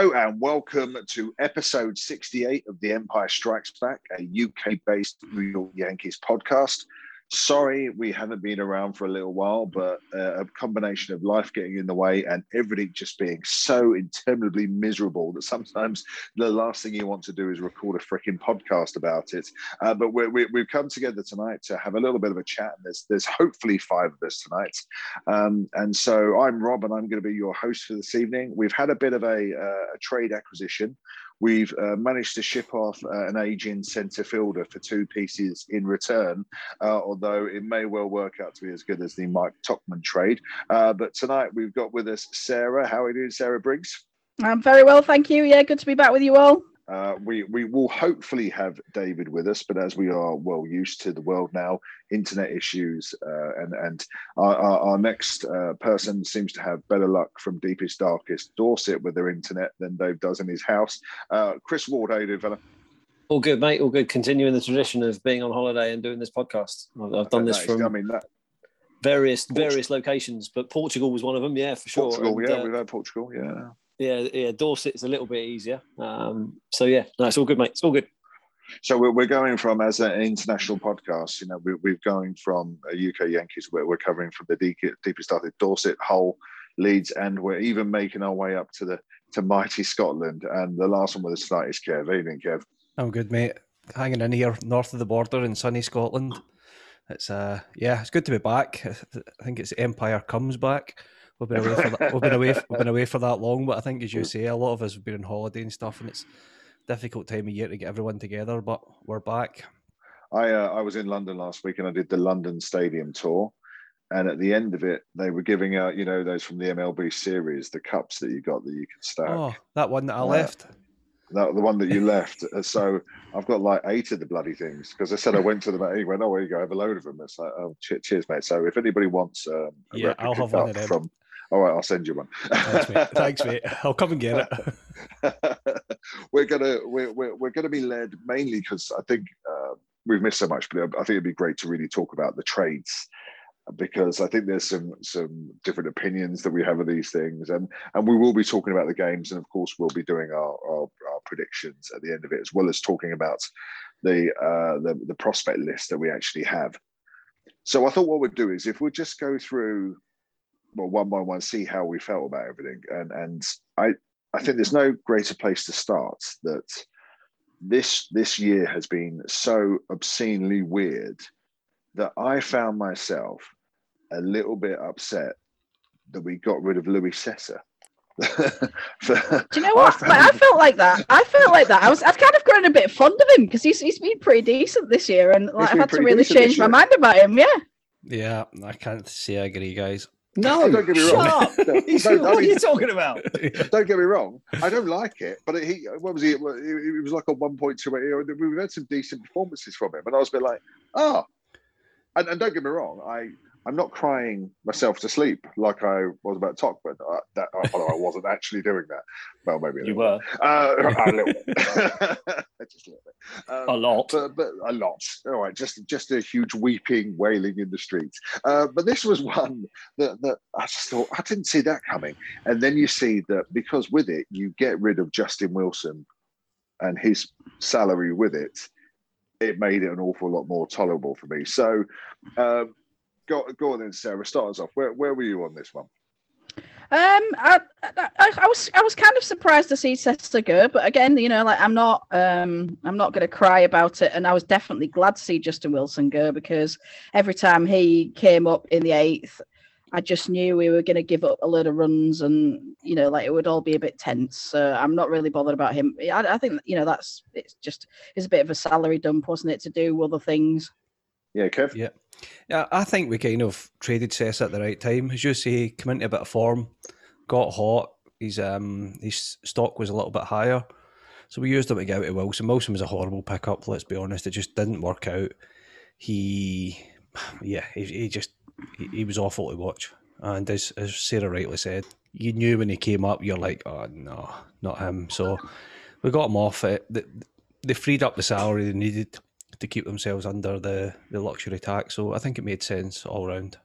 Hello and welcome to episode 68 of The Empire Strikes Back, a UK based New York Yankees podcast. Sorry, we haven't been around for a little while, but uh, a combination of life getting in the way and everything just being so interminably miserable that sometimes the last thing you want to do is record a freaking podcast about it. Uh, but we we've come together tonight to have a little bit of a chat. And there's, there's hopefully five of us tonight. Um, and so I'm Rob, and I'm going to be your host for this evening. We've had a bit of a, uh, a trade acquisition. We've uh, managed to ship off uh, an aging centre fielder for two pieces in return, uh, although it may well work out to be as good as the Mike Tauchman trade. Uh, but tonight we've got with us Sarah. How are you doing, Sarah Briggs? I'm very well, thank you. Yeah, good to be back with you all. Uh, we we will hopefully have David with us, but as we are well used to the world now, internet issues, uh, and and our, our, our next uh, person seems to have better luck from deepest darkest Dorset with their internet than Dave does in his house. Uh, Chris Ward, how you doing, fella? All good, mate. All good. Continuing the tradition of being on holiday and doing this podcast. I've, I've done this from I mean, that, various various locations, but Portugal was one of them. Yeah, for sure. Portugal, And, yeah, uh, we've had Portugal, yeah. Yeah, yeah. Dorset's a little bit easier. Um, so yeah, no, it's all good, mate. It's all good. So we're, we're going from as an international podcast, you know, we, we're going from a UK Yankees where we're covering from the deep, deepest started Dorset, Hull, Leeds, and we're even making our way up to the to mighty Scotland. And the last one with the start is Kev. Evening, Kev. I'm good, mate. Hanging in here north of the border in sunny Scotland. It's uh, yeah, it's good to be back. I think it's Empire comes back. We've been away for that. We've been away. We've been away for that long, but I think, as you say, a lot of us have been on holiday and stuff, and it's difficult time of year to get everyone together. But we're back. I uh, I was in London last week and I did the London Stadium tour. And at the end of it, they were giving out, you know, those from the MLB series, the cups that you got that you could stack. Oh, that one that I left. That, the one that you left. Uh, so I've got like eight of the bloody things because I said I went to them. and He went, "Oh, here you go. I Have a load of them." It's like, "Oh, cheers, mate." So if anybody wants, um, a Yeah, I'll have one of them. From, all right, I'll send you one. Thanks, mate. Thanks, mate. I'll come and get it. we're gonna we're, we're, we're gonna be led mainly because I think uh, we've missed so much, but I think it'd be great to really talk about the trades because I think there's some some different opinions that we have of these things, and and we will be talking about the games, and of course we'll be doing our our, our predictions at the end of it, as well as talking about the uh, the the prospect list that we actually have. So I thought what we'd do is if we just go through well one by one, see how we felt about everything, and and I I think there's no greater place to start that this this year has been so obscenely weird that I found myself a little bit upset that we got rid of Luis Cessa. Do you know I what? Like, I felt like that. I felt like that. I was. I've kind of grown a bit fond of him because he's he's been pretty decent this year, and like, I've had to really change my mind about him. Yeah. Yeah, I can't say I agree, guys. No, don't get me shut wrong. up. No, what are you talking about? don't get me wrong, I don't like it, but he what was he? It was like a one point two. We've had some decent performances from him, and I was a bit like, oh, and, and don't get me wrong, I I'm not crying myself to sleep like I was about to Talk, but uh, that although I wasn't actually doing that. Well, maybe a You were. Uh, a little bit, just a little bit. Um, a lot. but, but a lot. All right, just just a huge weeping, wailing in the streets. Uh, but this was one that, that I just thought I didn't see that coming. And then you see that because with it you get rid of Justin Wilson and his salary with it, it made it an awful lot more tolerable for me. So um, go go on then, Sarah. Start us off. Where where were you on this one? Um, I, I, I was I was kind of surprised to see Sesta go, but again, you know, like I'm not um I'm not going to cry about it, and I was definitely glad to see Justin Wilson go because every time he came up in the eighth, I just knew we were going to give up a load of runs, and you know, like it would all be a bit tense. So I'm not really bothered about him. I, I think you know that's it's just it's a bit of a salary dump, wasn't it, to do other things. Yeah, Kev. Yeah. Yeah, I think we kind of traded Cess at the right time. As you say, come into a bit of form, got hot. His um his stock was a little bit higher. So we used him to get out to Wilson. Wilson was a horrible pickup, let's be honest. It just didn't work out. He yeah, he, he just he, he was awful to watch. And as as Sarah rightly said, you knew when he came up, you're like, oh no, not him. So we got him off it. They freed up the salary they needed to keep themselves under the, the luxury tax. So I think it made sense all round.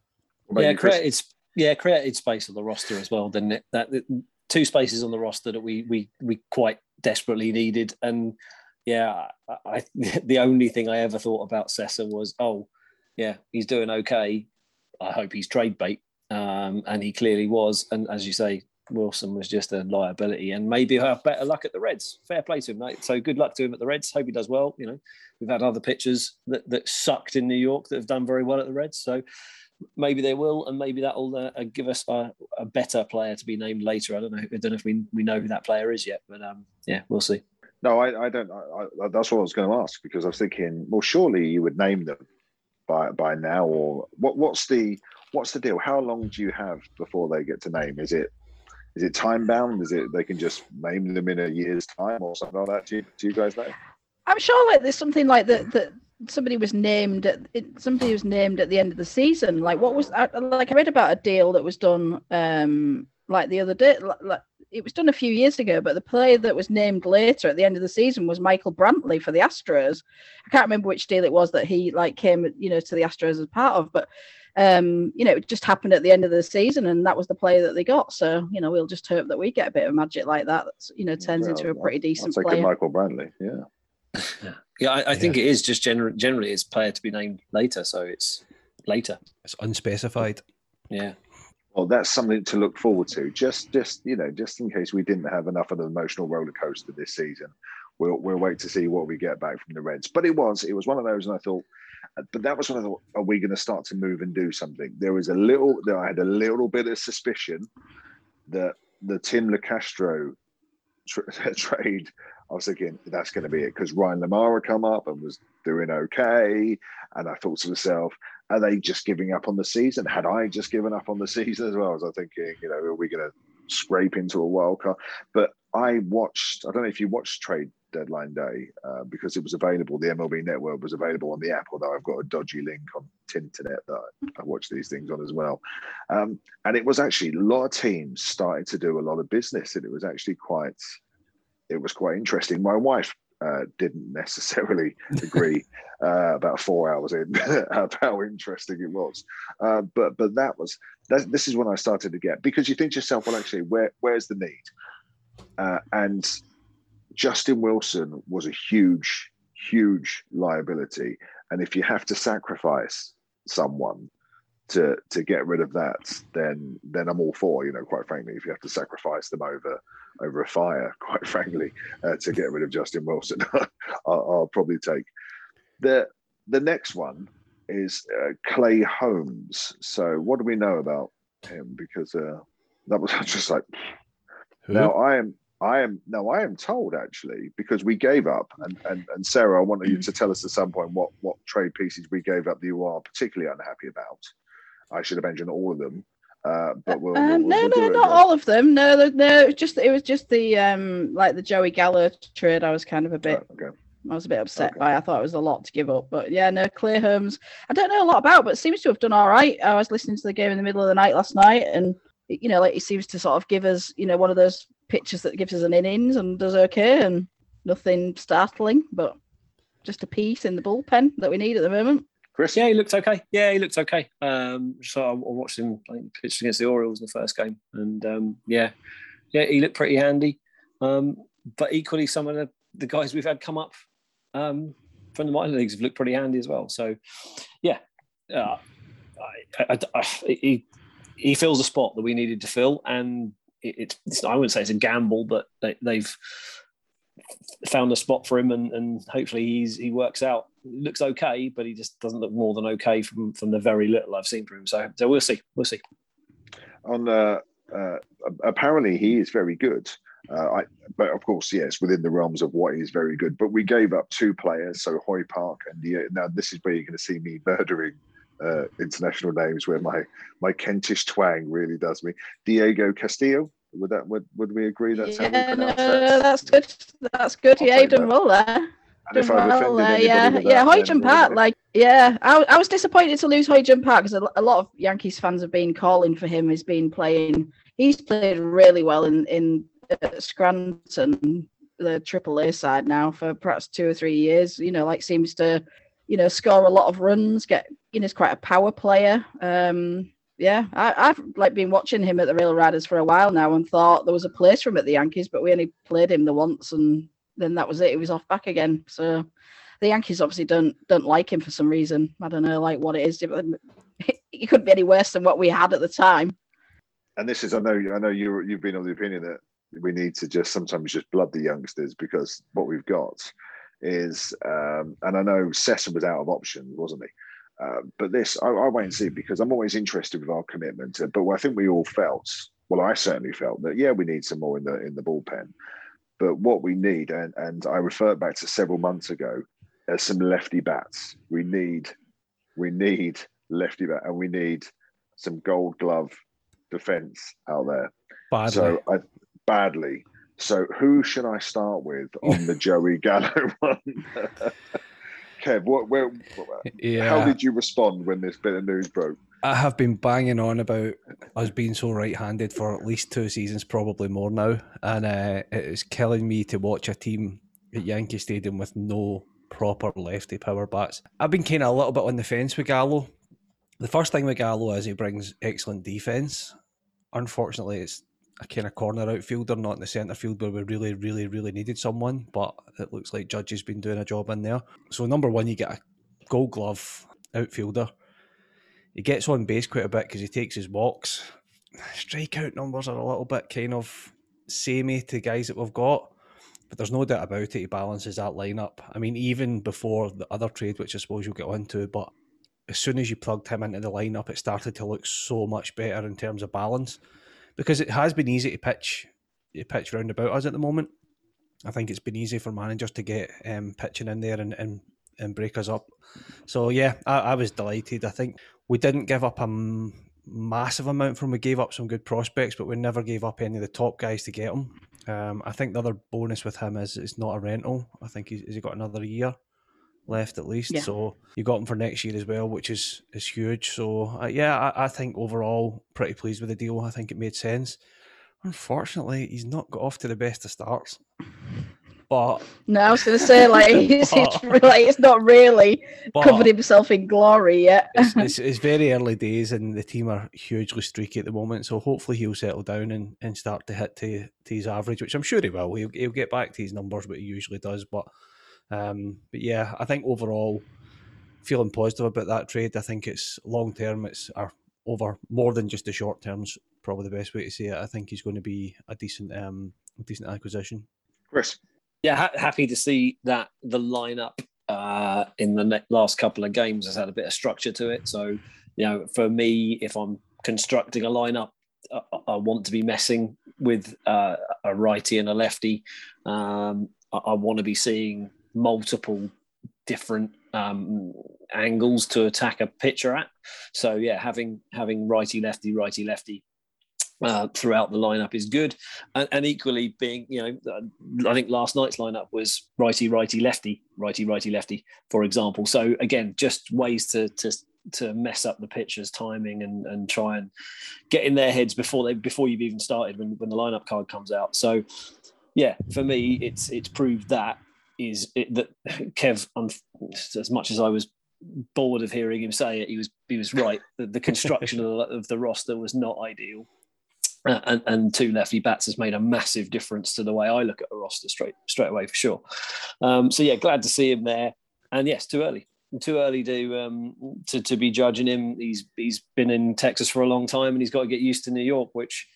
Yeah, you, created yeah created space on the roster as well, didn't it? That two spaces on the roster that we we we quite desperately needed. And yeah, I, I the only thing I ever thought about Cessa was, oh, yeah, he's doing okay. I hope he's trade bait, um, and he clearly was. And as you say, Wilson was just a liability, and maybe have better luck at the Reds. Fair play to him, mate. So good luck to him at the Reds. Hope he does well. You know, we've had other pitchers that, that sucked in New York that have done very well at the Reds. So maybe they will, and maybe that'll uh, give us a, a, better player to be named later. I don't know. I don't know if we, we know who that player is yet, but um, yeah, we'll see. No, I, I don't. I, that's what I was going to ask because I was thinking, well, surely you would name them by by now, or what? What's the what's the deal? How long do you have before they get to name? Is it is it time bound? Is it they can just name them in a year's time or something like that? Do you, do you guys know? I'm sure like there's something like that that somebody was named at somebody was named at the end of the season. Like what was like I read about a deal that was done um like the other day. Like, it was done a few years ago, but the player that was named later at the end of the season was Michael Brantley for the Astros. I can't remember which deal it was that he like came, you know, to the Astros as part of, but um, you know, it just happened at the end of the season, and that was the player that they got. So, you know, we'll just hope that we get a bit of magic like that. That's you know turns well, into a pretty decent I'll player. Michael Brantley, yeah. yeah, yeah I, I think yeah. it is just generally generally it's player to be named later, so it's later. It's unspecified. Yeah. Well, that's something to look forward to. Just, just you know, just in case we didn't have enough of the emotional roller coaster this season, we'll we'll wait to see what we get back from the Reds. But it was it was one of those, and I thought but that was when I thought, are we going to start to move and do something? There was a little, I had a little bit of suspicion that the Tim Locastro tra- trade, I was thinking that's going to be it because Ryan LaMarre come up and was doing okay, and I thought to myself, are they just giving up on the season? Had I just given up on the season as well? As I was thinking, you know, are we going to scrape into a wild card? But I watched. I don't know if you watched trade deadline day uh, because it was available. The MLB Network was available on the app, although I've got a dodgy link on Tinternet that I watch these things on as well. Um, and it was actually a lot of teams started to do a lot of business, and it was actually quite, it was quite interesting. My wife uh, didn't necessarily agree uh, about four hours in how interesting it was. Uh, but but that was that, this is when I started to get because you think to yourself, well, actually, where where's the need? Uh, and Justin Wilson was a huge, huge liability. And if you have to sacrifice someone to to get rid of that, then then I'm all for. You know, quite frankly, if you have to sacrifice them over over a fire, quite frankly, uh, to get rid of Justin Wilson, I'll, I'll, probably take the the next one is uh, Clay Holmes. So what do we know about him? Because uh, that was just like. Who? Now I am I am no, I am told actually because we gave up, and and, and Sarah, I want you to tell us at some point what what trade pieces we gave up that you are particularly unhappy about. I should have mentioned all of them, uh, but we'll, um, we'll, no, we'll no, not all of them. No, no, it was just it was just the um like the Joey Gallo trade. I was kind of a bit. Oh, okay. I was a bit upset okay. by. I thought it was a lot to give up, but yeah, no. Clay Holmes, I don't know a lot about, but seems to have done all right. I was listening to the game in the middle of the night last night, and you know, like he seems to sort of give us, you know, one of those pitches that gives us an innings and does okay and nothing startling, but just a piece in the bullpen that we need at the moment. Chris, yeah, he looked okay. Yeah, he looked okay. Um, so I, watched him I think, pitch against the Orioles in the first game, and um, yeah, yeah, he looked pretty handy. Um, but equally, some of the, the guys we've had come up um, from the minor leagues have looked pretty handy as well. So, yeah, uh, I, I, I, he he fills a spot that we needed to fill, and it, it's I wouldn't say it's a gamble, but they, have found a spot for him, and, and hopefully he's he works out. looks okay, but he just doesn't look more than okay from from the very little I've seen from him. So so we'll see, we'll see. On uh, uh, apparently he is very good. Uh, I, but of course, yes, within the realms of what is very good. But we gave up two players, so Hoy Park and the, now this is where you're going to see me murdering uh, international names where my my Kentish twang really does me. Diego Castillo. Would that would, would we agree that's yeah, how we pronounce no, that? That's good. That's good. I'll yeah, you done well there. And well, uh, yeah, yeah, Ho-Jin Park, like, yeah, I, I was disappointed to lose Ho-Jin Park because a, a, lot of Yankees fans have been calling for him. He's been playing, he's played really well in in uh, Scranton, the AAA side now for perhaps two or three years. You know, like seems to you know, score a lot of runs. Get you know, he's quite a power player. Um, yeah, I, have like been watching him at the RailRiders for a while now, and thought there was a place for him at the Yankees, but we only played him the once, and then that was it. He was off back again. So the Yankees obviously don't don't like him for some reason. I don't know, like what it is. He couldn't be any worse than what we had at the time. And this is, I know, I know you you've been of the opinion that we need to just sometimes just blood the youngsters because what we've got is, um, and I know Cessa was out of options, wasn't he? Uh, but this, I, I, wait and see because I'm always interested with our commitment. To, but I think we all felt, well, I certainly felt that yeah, we need some more in the in the bullpen. But what we need, and and I refer back to several months ago, as some lefty bats. We need, we need lefty bat, and we need some Gold Glove defense out there. Badly. So I, badly. So who should I start with on the Joey Gallo one? Kev, what, where, yeah. how did you respond when this bit of news broke? I have been banging on about us being so right-handed for at least two seasons, probably more now, and uh, it is killing me to watch a team at Yankee Stadium with no proper lefty power bats. I've been kind of a little bit on the fence with Gallo. The first thing with Gallo is he brings excellent defense. Unfortunately, it's a kind of corner outfielder, not in the centre field where we really, really, really needed someone. But it looks like Judge has been doing a job in there. So number one, you get a Gold Glove outfielder. He gets on base quite a bit because he takes his walks. Strikeout numbers are a little bit kind of samey to guys that we've got, but there's no doubt about it. He balances that lineup. I mean, even before the other trade, which I suppose you'll get onto, but as soon as you plugged him into the lineup, it started to look so much better in terms of balance because it has been easy to pitch pitch round about us at the moment. I think it's been easy for managers to get um, pitching in there and, and, and break us up. So yeah, I, I was delighted. I think we didn't give up a massive amount from we gave up some good prospects, but we never gave up any of the top guys to get them. Um, I think the other bonus with him is it's not a rental. I think he's, he's got another year left at least. Yeah. So you got him for next year as well, which is is huge. So uh, yeah, I, I, think overall pretty pleased with the deal. I think it made sense. Unfortunately, he's not got off to the best of starts. But no, I was going to say like it's, it's, like it's not really covered himself in glory yet. it's, it's, it's, very early days, and the team are hugely streaky at the moment. So hopefully he'll settle down and, and start to hit to, to his average, which I'm sure he will. He'll, he'll get back to his numbers, but he usually does. But um, but yeah, I think overall, feeling positive about that trade. I think it's long term. It's our over more than just the short terms. Probably the best way to say it. I think he's going to be a decent, um, a decent acquisition. Chris, yeah, ha- happy to see that the lineup uh, in the ne- last couple of games has had a bit of structure to it. So, you know, for me, if I'm constructing a lineup, I, I want to be messing with uh, a righty and a lefty. Um, I, I want to be seeing multiple different um, angles to attack a pitcher at. So yeah, having having righty lefty righty lefty uh, throughout the lineup is good, and, and, equally being you know I think last night's lineup was righty righty lefty righty righty lefty for example. So again, just ways to to to mess up the pitcher's timing and and try and get in their heads before they before you've even started when when the lineup card comes out. So yeah, for me, it's it's proved that is it, that Kev, on, as much as I was bored of hearing him say it, he was he was right. The, the construction of, the, of, the, roster was not ideal, uh, and, and, two lefty bats has made a massive difference to the way I look at a roster straight straight away for sure. Um, so yeah, glad to see him there. And yes, too early, too early to um, to to be judging him. He's he's been in Texas for a long time, and he's got to get used to New York, which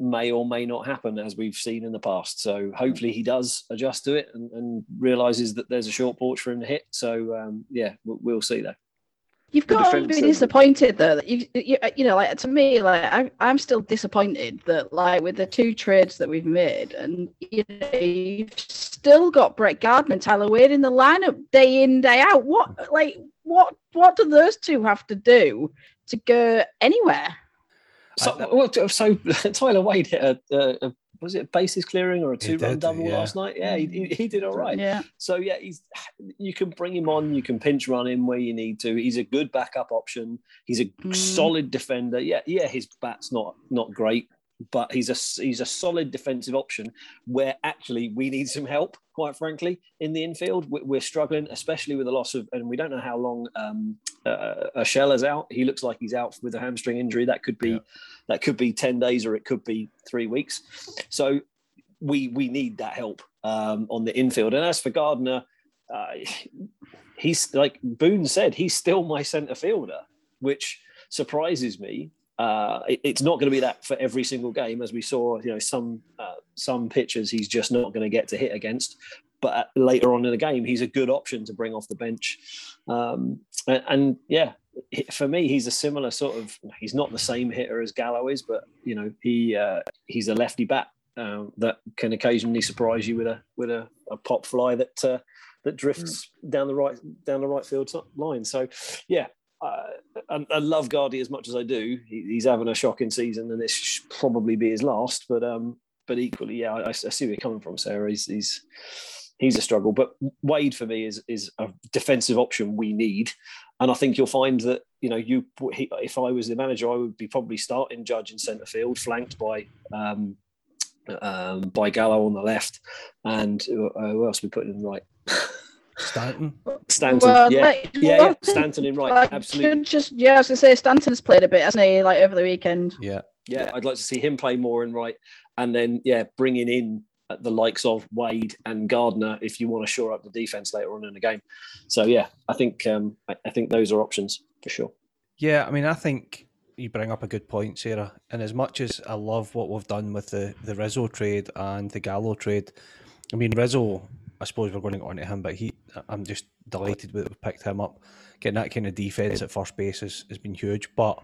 may or may not happen as we've seen in the past. So hopefully he does adjust to it and, and realizes that there's a short porch for him to hit. So um, yeah, we'll, we'll, see though. You've got to be disappointed though. That you, you, you know, like to me, like I, I'm still disappointed that like with the two trades that we've made, and you know, you've still got Brett Gardner and Tyler Wade in the lineup day in day out. What like what what do those two have to do to go anywhere? So, well, so Tyler Wade hit a, a, a, was it a bases clearing or a two run double yeah. last night? Yeah, he, he did all right. Yeah. So yeah, he's you can bring him on, you can pinch run him where you need to. He's a good backup option. He's a mm. solid defender. Yeah, yeah, his bat's not not great, but he's a he's a solid defensive option where actually we need some help. Quite frankly, in the infield, we're struggling, especially with the loss of, and we don't know how long um, uh, is out. He looks like he's out with a hamstring injury. That could be yeah. that could be ten days or it could be three weeks. So we we need that help um, on the infield. And as for Gardner, uh, he's like Boone said, he's still my centre fielder, which surprises me. Uh, it, it's not going to be that for every single game, as we saw. You know, some uh, some pitchers he's just not going to get to hit against. But later on in the game, he's a good option to bring off the bench. Um, and, and, yeah, for me, he's a similar sort of. He's not the same hitter as Gallo is, but you know, he uh, he's a lefty bat um, that can occasionally surprise you with a with a, a pop fly that uh, that drifts mm. down the right down the right field line. So, yeah, uh, I, I, love Guardy as much as I do. He, he's having a shocking season, and this should probably be his last. But um, but equally, yeah, I, I see where you're coming from, Sarah. He's, he's he's a struggle. But Wade for me is is a defensive option we need, and I think you'll find that you know you if I was the manager, I would be probably starting Judge in centre field, flanked by um, um, by Gallo on the left, and uh, who else we put in right? Stanton. Stanton. Well, yeah. Like, yeah, yeah, Stanton in right. Like, Absolutely. Just yeah, I was gonna say Stanton's played a bit, hasn't he? Like over the weekend. Yeah. Yeah, yeah. I'd like to see him play more in right, and then yeah, bringing in the likes of Wade and Gardner if you want to shore up the defense later on in the game. So yeah, I think um, I, I think those are options for sure. Yeah, I mean, I think you bring up a good point, Sarah. And as much as I love what we've done with the the Rizzo trade and the Gallo trade, I mean Rizzo. I suppose we're going to go on to him, but he, I'm just delighted that we picked him up. Getting that kind of defense at first base has, has been huge, but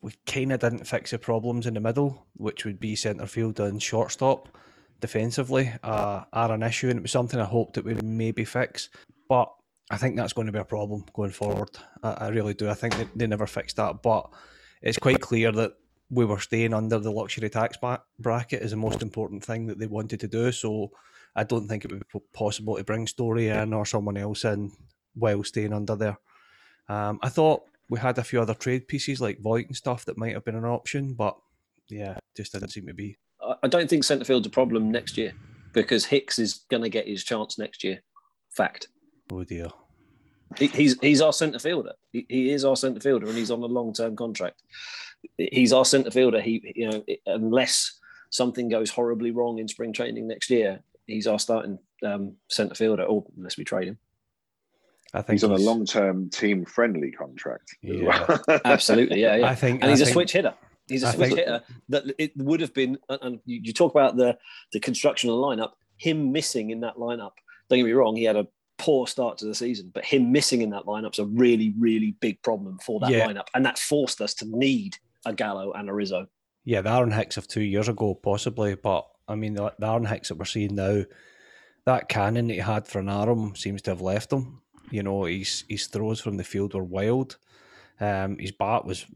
we kind of didn't fix the problems in the middle, which would be centre field and shortstop defensively uh, are an issue, and it was something I hoped that we would maybe fix. But I think that's going to be a problem going forward. I, I really do. I think they, they never fixed that, but it's quite clear that we were staying under the luxury tax bracket is the most important thing that they wanted to do. So I don't think it would be possible to bring Story in or someone else in while staying under there. Um, I thought we had a few other trade pieces like Voit and stuff that might have been an option, but yeah, just didn't seem to be. I don't think centre field's a problem next year because Hicks is going to get his chance next year. Fact. Oh dear. He, he's he's our centre fielder. He, he is our centre fielder, and he's on a long term contract. He's our centre fielder. He you know unless something goes horribly wrong in spring training next year, he's our starting um, centre fielder. Or unless we trade him. I think he's, he's on a long term team friendly contract. Yeah, absolutely. Yeah, yeah. I think, and he's I a think, switch hitter. He's a I switch think, hitter that it would have been. And you, you talk about the the construction of the lineup. Him missing in that lineup. Don't get me wrong. He had a poor start to the season, but him missing in that lineup's a really, really big problem for that yeah. lineup, and that forced us to need a Gallo and a Rizzo. Yeah, the Aaron Hicks of two years ago, possibly, but I mean, the, the Aaron Hicks that we're seeing now, that cannon that he had for an arm seems to have left him. You know, his his throws from the field were wild. Um, his bat was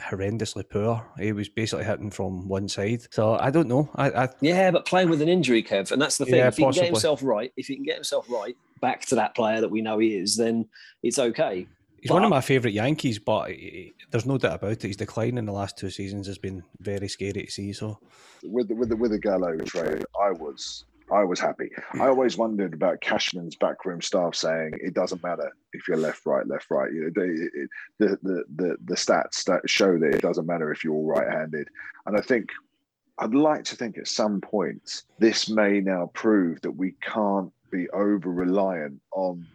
horrendously poor. He was basically hitting from one side. So I don't know. I, I yeah, but playing with an injury, Kev, and that's the thing. Yeah, if he possibly. can get himself right, if he can get himself right, back to that player that we know he is, then it's okay. He's but, one of my favourite Yankees, but eh, eh, there's no doubt about it. His decline in the last two seasons has been very scary to see. So, with the, with the, with the Gallo trade, I was I was happy. Hmm. I always wondered about Cashman's backroom staff saying it doesn't matter if you're left, right, left, right. You know, the, the the the the stats that show that it doesn't matter if you're all right-handed, and I think I'd like to think at some point this may now prove that we can't be over reliant on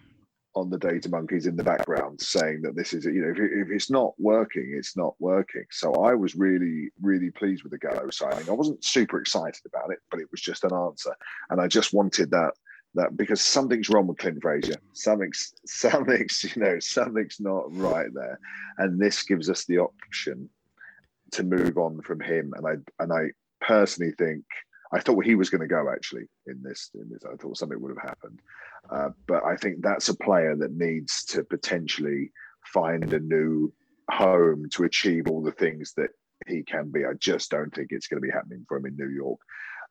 on the data monkeys in the background saying that this is you know if, if, it's not working it's not working. So i was really really pleased with the gallo signing. I wasn't super excited about it but it was just an answer. And i just wanted that that because something's wrong with clint frazier something's something's you know something's not right there. And this gives us the option to move on from him. And i and i personally think I thought he was going to go actually in this. In this, I thought something would have happened, uh, but I think that's a player that needs to potentially find a new home to achieve all the things that he can be. I just don't think it's going to be happening for him in New York.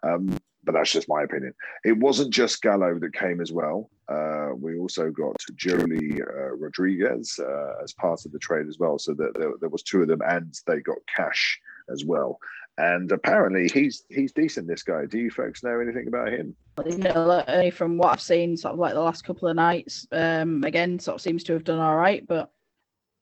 Um, but that's just my opinion. It wasn't just Gallo that came as well. Uh, we also got Joely uh, Rodriguez uh, as part of the trade as well. So that there, there, was two of them, and they got cash as well. And apparently he's he's decent. This guy. Do you folks know anything about him? Only from what I've seen, sort of like the last couple of nights. Um, again, sort of seems to have done all right, but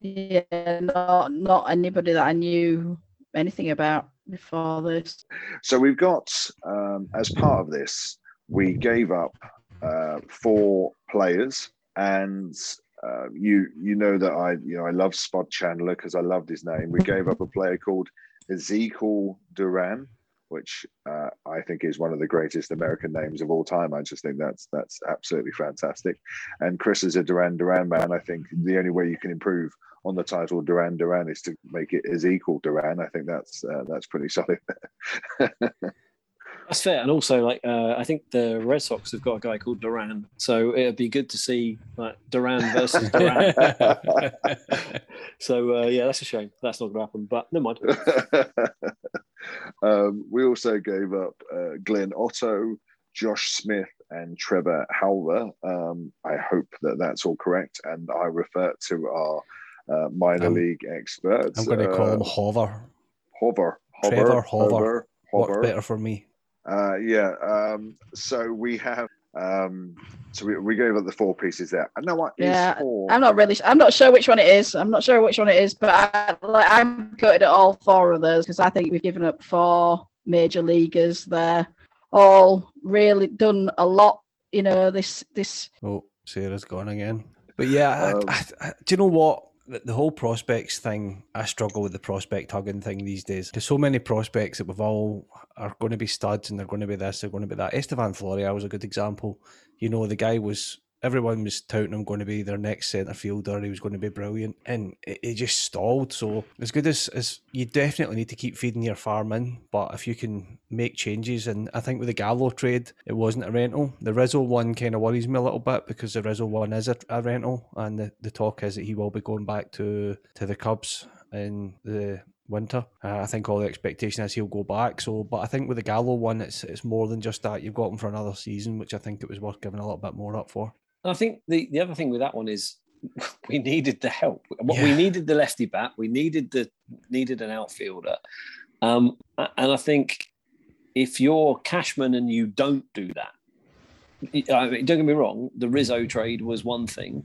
yeah, not not anybody that I knew anything about before this. So we've got um, as part of this, we gave up uh, four players, and uh, you you know that I you know I love Spud Chandler because I loved his name. We gave up a player called Ezekiel Duran, which uh, I think is one of the greatest American names of all time. I just think that's that's absolutely fantastic. And Chris is a Duran Duran man. I think the only way you can improve on the title Duran Duran is to make it Ezekiel Duran. I think that's uh, that's pretty solid. That's fair, and also like uh, I think the Red Sox have got a guy called Duran, so it'd be good to see like Duran versus Duran. so uh, yeah, that's a shame. That's not going to happen, but never mind. um, we also gave up uh, Glenn Otto, Josh Smith, and Trevor Howler. Um, I hope that that's all correct, and I refer to our uh, minor Um, league experts. I'm going to call uh, him Hover. Hover. Hover. Trevor Hover. Hover. Works Hover. better for me. Uh, yeah. Um, so we have. Um, so we, we gave up the four pieces there. I know what is Yeah, four. I'm not really. I'm not sure which one it is. I'm not sure which one it is, but I, like, I'm gutted at all four of those because I think we've given up four major leaguers there, all really done a lot. You know, this this Oh, Sarah's gone again. But yeah, I- Um, I, I, do you know what? The, the whole prospects thing, I struggle with the prospect hugging thing these days. There's so many prospects that we've all are going to be studs and they're going to be this, they're going to be that. Estevan Florial was a good example. You know, the guy was, everyone was touting him going to be their next centre fielder. He was going to be brilliant. And it, just stalled. So as good as, as you definitely need to keep feeding your farm in, but if you can make changes, and I think with the Gallo trade, it wasn't a rental. The Rizzo one kind of worries me a little bit because the Rizzo one is a, a rental, and the, the talk is that he will be going back to to the Cubs in the winter. Uh, I think all the expectation is he'll go back. So, but I think with the Gallo one, it's it's more than just that. You've got him for another season, which I think it was worth giving a little bit more up for. And I think the, the other thing with that one is we needed the help. What We needed the lefty bat. We needed the needed an outfielder. Um, and I think if you're Cashman and you don't do that, I mean, don't get me wrong, the Rizzo trade was one thing,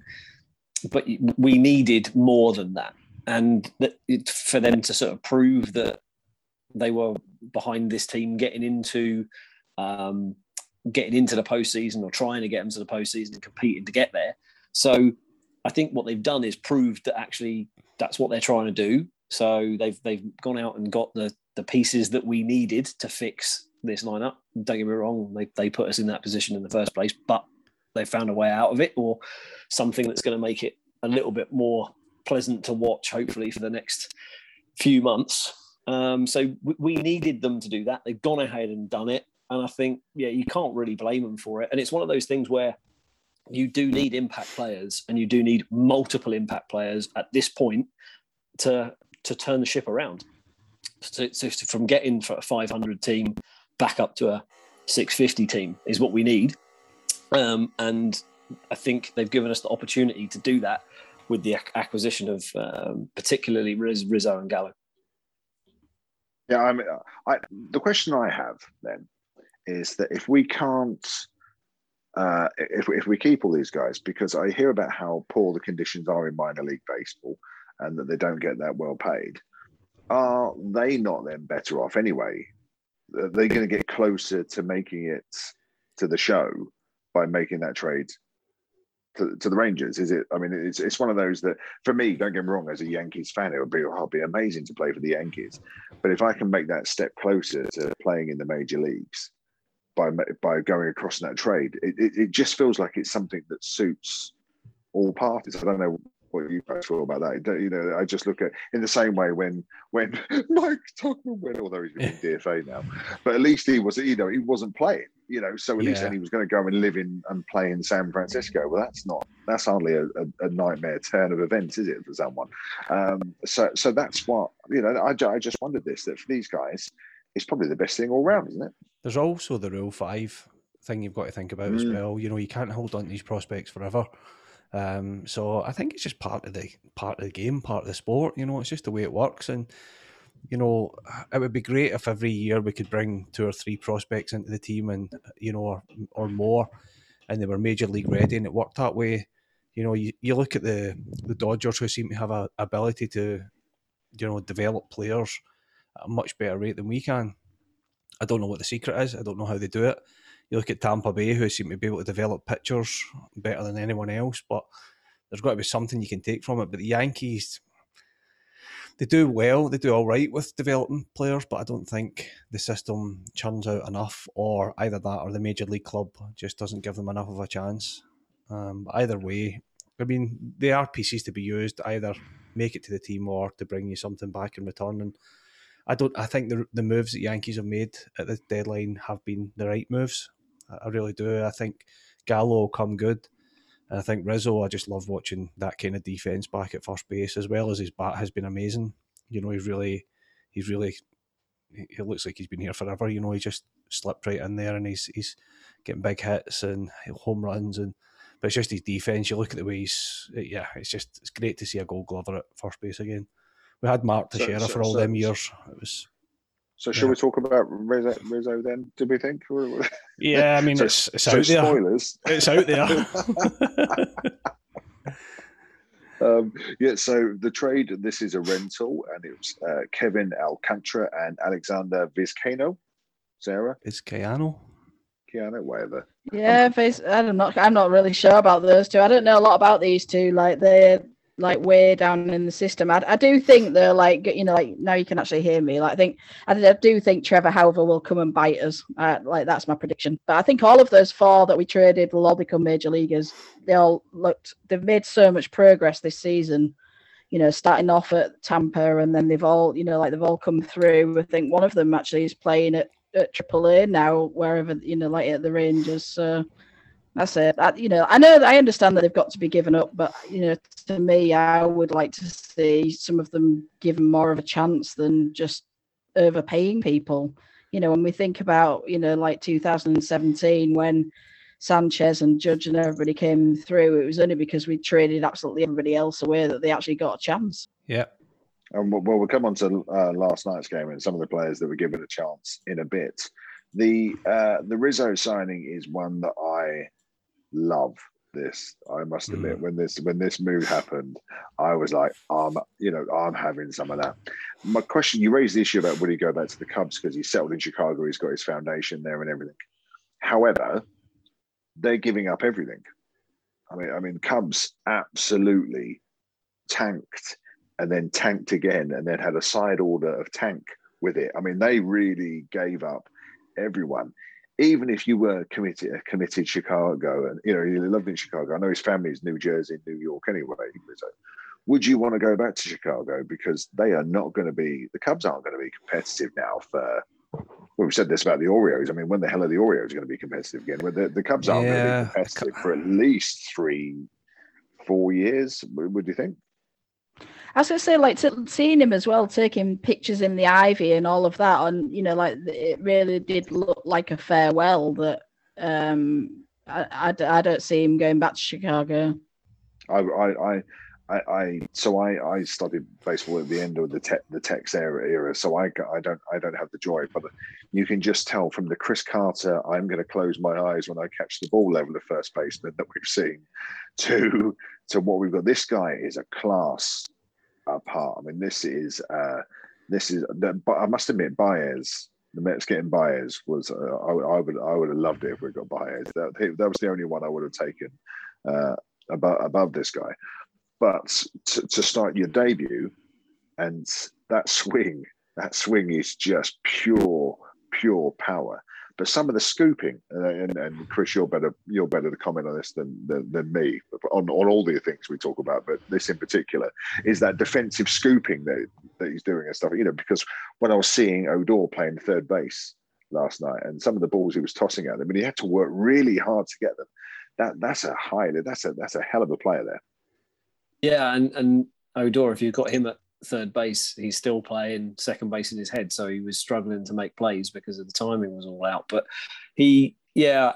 but we needed more than that. And that it, for them to sort of prove that they were behind this team getting into um, getting into the postseason or trying to get them to the postseason and competing to get there. So I think what they've done is proved that actually that's what they're trying to do. So they've they've gone out and got the the pieces that we needed to fix this lineup. Don't get me wrong, they they put us in that position in the first place, but they found a way out of it or something that's going to make it a little bit more pleasant to watch, hopefully for the next few months. Um, so we, we needed them to do that. They've gone ahead and done it, and I think yeah, you can't really blame them for it. And it's one of those things where you do need impact players, and you do need multiple impact players at this point to to turn the ship around. So, so from getting for a 500 team back up to a 650 team is what we need. Um, and I think they've given us the opportunity to do that with the acquisition of um, particularly Riz, Rizzo and Gallo. Yeah, I mean, I, the question I have then is that if we can't, uh, if if we keep all these guys, because I hear about how poor the conditions are in minor league baseball, and that they don't get that well paid, are they not then better off anyway? Are they going to get closer to making it to the show by making that trade to, to the Rangers? Is it? I mean, it's it's one of those that for me, don't get me wrong, as a Yankees fan, it would be oh, be amazing to play for the Yankees. But if I can make that step closer to playing in the major leagues by by going across that trade, it, it, it just feels like it's something that suits all parties. I don't know what you guys feel about that. You know, I just look at in the same way when when Mike Tauchman went, although he's been in DFA now, but at least he was, you know, he wasn't playing. You know, so at least then he was going to go and live in and play in San Francisco. Well, that's not that's hardly a, a, a nightmare turn of events, is it, for someone? Um, so so that's what you know. I, I just wondered this that for these guys, it's probably the best thing all round, isn't it? There's also the Rule 5 thing you've got to think about as Mm. well. You know, you can't hold on to these prospects forever. Um, so I think it's just part of the part of the game, part of the sport. You know, it's just the way it works. And you know, it would be great if every year we could bring two or three prospects into the team and, you know, or, or more, and they were major league ready and it worked that way. You know, you, you look at the, the Dodgers who seem to have a ability to, you know, develop players at a much better rate than we can. I don't know what the secret is. I don't know how they do it. You look at Tampa Bay, who seem to be able to develop pitchers better than anyone else, but there's got to be something you can take from it. But the Yankees, they do well, they do all right with developing players, but I don't think the system churns out enough, or either that or the major league club just doesn't give them enough of a chance. Um, either way, I mean, they are pieces to be used either make it to the team or to bring you something back in return. And I don't, I think the the moves that Yankees have made at the deadline have been the right moves. I really do. I think Gallo will come good. And I think Rizzo, I just love watching that kind of defense back at first base, as well as his bat has been amazing. You know, he's really, he's really, he looks like he's been here forever. You know, he just slipped right in there, and he's he's getting big hits and home runs, and but it's just his defense. You look at the way he's, yeah, it's just it's great to see a Gold Glover at first base again. We had Mark Teixeira so, so, for all so, them years. It was so should yeah. we talk about Rizzo, Rizzo then? Do we think? Yeah, I mean so, it's, it's so out spoilers. there. It's out there. um, yeah, so the trade. This is a rental, and it was uh, Kevin Alcantara and Alexander Vizcaino. Sarah Vizcaino. Keanu, whatever. Yeah, I'm not. I'm not really sure about those two. I don't know a lot about these two. Like they're like way down in the system. I, I do think they're like you know like now you can actually hear me. Like I think I, I do think Trevor Hauver will come and bite us. Uh, like that's my prediction. But I think all of those four that we traded will all become major leaguers. They all looked. They've made so much progress this season. You know, starting off at Tampa, and then they've all you know like they've all come through. I think one of them actually is playing at at AAA now, wherever you know like at the Rangers. So that's it. I, you know, I know I understand that they've got to be given up, but you know, to me, I would like to see some of them given more of a chance than just overpaying people. You know, when we think about you know, like 2017 when Sanchez and Judge and everybody came through, it was only because we traded absolutely everybody else away that they actually got a chance. Yeah. Um, well, we'll come on to uh, last night's game and some of the players that were given a chance in a bit. The uh, the Rizzo signing is one that I love this. I must admit, mm. when this when this move happened, I was like, I'm you know, I'm having some of that. My question: You raised the issue about would he go back to the Cubs because he's settled in Chicago, he's got his foundation there and everything. However, they're giving up everything. I mean, I mean, Cubs absolutely tanked and then tanked again, and then had a side order of tank with it. I mean, they really gave up everyone even if you were committed uh, committed Chicago and you know he lived in Chicago, I know his family's New Jersey, New York anyway. So would you want to go back to Chicago because they are not going to be the Cubs aren't going to be competitive now for well, we said this about the Orioles. I mean, when the hell are the Orioles going to be competitive again? Well, the, the Cubs aren't yeah. going to be competitive for at least three, four years. Would you think? I was to say, like, seeing him as well, taking pictures in the ivy and all of that, and you know, like, it really did look like a farewell. That um, I, I, I don't see him going back to Chicago. I, I, I, I, so I, I studied baseball at the end of the tech, the Tex era, era. So I, I don't, I don't have the joy, but you can just tell from the Chris Carter, I'm going to close my eyes when I catch the ball level of first baseman that we've seen, to, to what we've got. This guy is a class apart. I mean, this is uh, this is. But I must admit, Baez, the Mets getting Baez was. Uh, I, I, would I would have loved it if we got Baez. That, that was the only one I would have taken uh, above above this guy. But to, to start your debut, and that swing, that swing is just pure pure power. But some of the scooping, and, and, Chris, you're better you're better to comment on this than than, than me on, on all the things we talk about, but this in particular is that defensive scooping that that he's doing and stuff. You know, because when I was seeing Odor playing third base last night, and some of the balls he was tossing at them, and he had to work really hard to get them. That that's a high. That's a that's a hell of a player there. Yeah, and and Odor, if you've got him at third base, he's still playing second base in his head. So he was struggling to make plays because of the timing was all out. But he, yeah,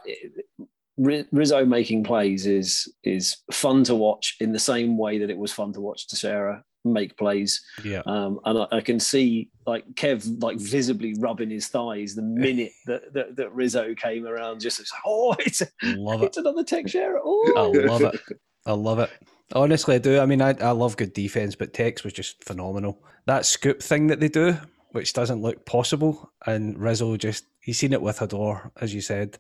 Rizzo making plays is is fun to watch in the same way that it was fun to watch Teixeira make plays. Yeah. Um, and I, I, can see like Kev like visibly rubbing his thighs the minute that, that, that Rizzo came around. Just like, oh, it's love it. It's another tech share. Oh. I love it. I love it. Honestly, I do. I mean, I, I love good defense, but Tex was just phenomenal. That scoop thing that they do, which doesn't look possible, and Rizzo just he's seen it with Odor, as you said.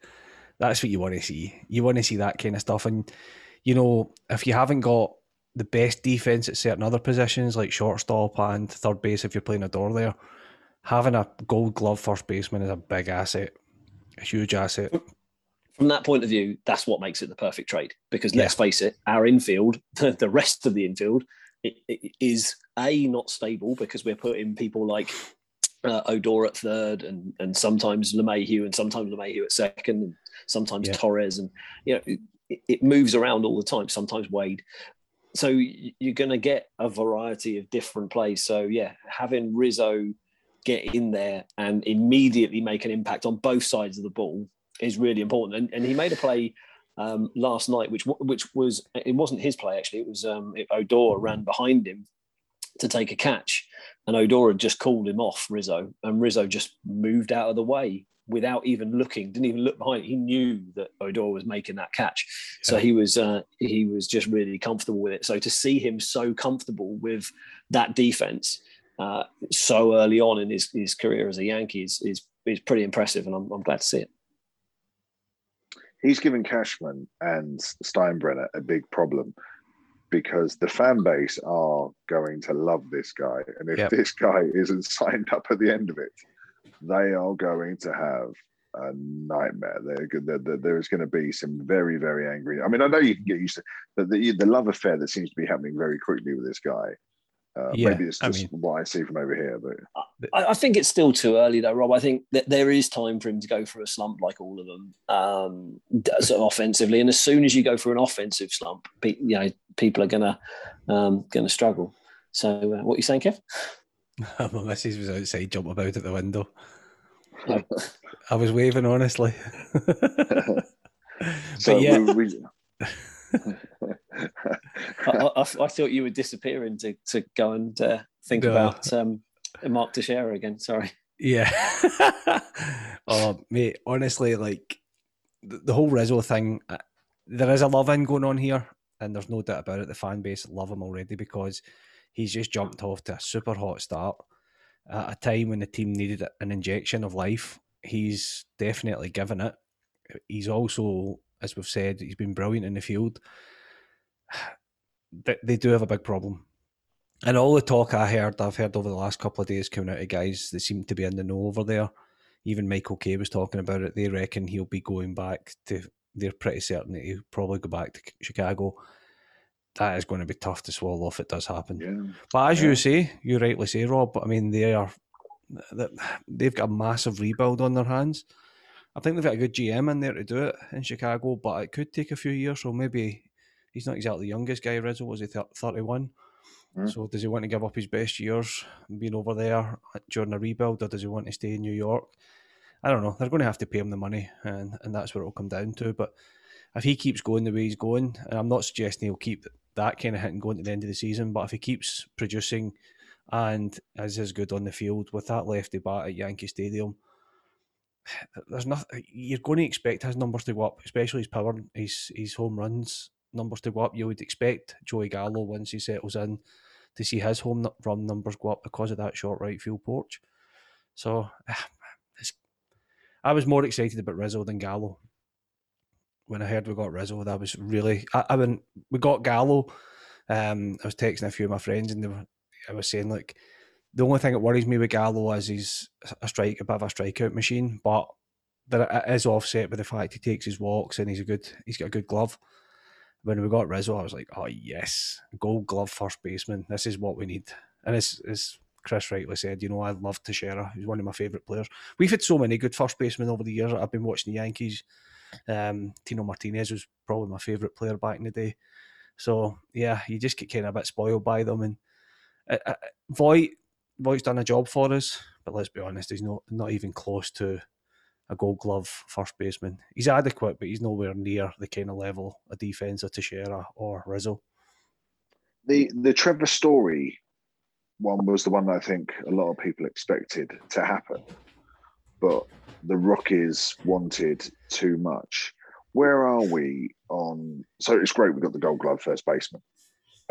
That's what you want to see. You want to see that kind of stuff, and you know, if you haven't got the best defense at certain other positions like shortstop and third base if you're playing Odor there. Having a gold glove first baseman is a big asset, a huge asset. From that point of view, that's what makes it the perfect trade. Because let's face it, our infield, the, rest of the infield, it, it is a not stable because we're putting people like uh, Odor at third, and and sometimes LeMahieu, and sometimes LeMahieu at second, and sometimes yeah. Torres, and you know it, it, moves around all the time. Sometimes Wade, so you're going to get a variety of different plays. So yeah, having Rizzo get in there and immediately make an impact on both sides of the ball is really important. And, and he made a play um, last night, which which was it wasn't his play actually. It was um, it, Odor ran behind him to take a catch, and Odor had just called him off Rizzo, and Rizzo just moved out of the way without even looking, didn't even look behind. He knew that Odor was making that catch, so he was uh, he was just really comfortable with it. So to see him so comfortable with that defense uh, so early on in his, his career as a Yankee is, is is pretty impressive, and I'm, I'm glad to see it. He's given Cashman and Steinbrenner a big problem because the fan base are going to love this guy, and if yep. this guy isn't signed up at the end of it, they are going to have a nightmare. They're, they're, there's going to be some very, very angry. I mean, I know you can get used to the, the, the love affair that seems to be happening very quickly with this guy. Uh, yeah, maybe it's just I mean, what I see from over here, but I, I, think it's still too early, though, Rob. I think that there is time for him to go through a slump, like all of them, um, sort of offensively. And as soon as you go through an offensive slump, you know, people are gonna um, gonna struggle. So, uh, what are you saying, Kev? My missus was outside jumping about at the window. I was waving, honestly. so yeah. We, we... I, I, I, thought you were disappearing to, to go and uh, think no. about um, Mark Teixeira again. Sorry. Yeah. oh, mate, honestly, like the, the whole Rizzo thing, uh, there is a love in going on here, and there's no doubt about it. The fan base love him already because he's just jumped off to a super hot start at a time when the team needed an injection of life. He's definitely given it. He's also, as we've said, he's been brilliant in the field. They do have a big problem. And all the talk I heard, I've heard over the last couple of days coming out of guys that seem to be in the know over there. Even Michael Kay was talking about it. They reckon he'll be going back to, they're pretty certain that he'll probably go back to Chicago that is going to be tough to swallow if it does happen. Yeah. But as yeah. you say, you rightly say, Rob. but I mean, they are they've got a massive rebuild on their hands. I think they've got a good GM in there to do it in Chicago, but it could take a few years. So maybe he's not exactly the youngest guy. Rizzo was he thirty one? Mm. So does he want to give up his best years being over there during a rebuild, or does he want to stay in New York? I don't know. They're going to have to pay him the money, and, and that's what it'll come down to. But if he keeps going the way he's going, and I'm not suggesting he'll keep that kind of hitting going to the end of the season. But if he keeps producing and is as good on the field with that lefty bat at Yankee Stadium, there's nothing you're going to expect his numbers to go up, especially his power, his his home runs numbers to go up. You would expect Joey Gallo once he settles in to see his home run numbers go up because of that short right field porch. So I was more excited about Rizzo than Gallo when I heard we got Rizzo, that was really. I, I mean, we got Gallo. Um, I was texting a few of my friends, and they were, I was saying like, the only thing that worries me with Gallo is he's a strike, a bit of a strikeout machine, but that is offset by the fact he takes his walks and he's a good, he's got a good glove. When we got Rizzo, I was like, oh yes, gold glove first baseman. This is what we need. And as, as Chris rightly said, you know, I love Teixeira. He's one of my favourite players. We've had so many good first basemen over the years. I've been watching the Yankees um, Tino Martinez was probably my favourite player back in the day. So yeah, you just get kind of a bit spoiled by them. And uh, uh, done a job for us, but let's be honest, he's not not even close to a Gold Glove first baseman. He's adequate, but he's nowhere near the kind of level a defense of Teixeira or Rizzo. The the Trevor Story one was the one I think a lot of people expected to happen, but the Rockies wanted too much. Where are we on? So it's great we got the Gold Glove first baseman.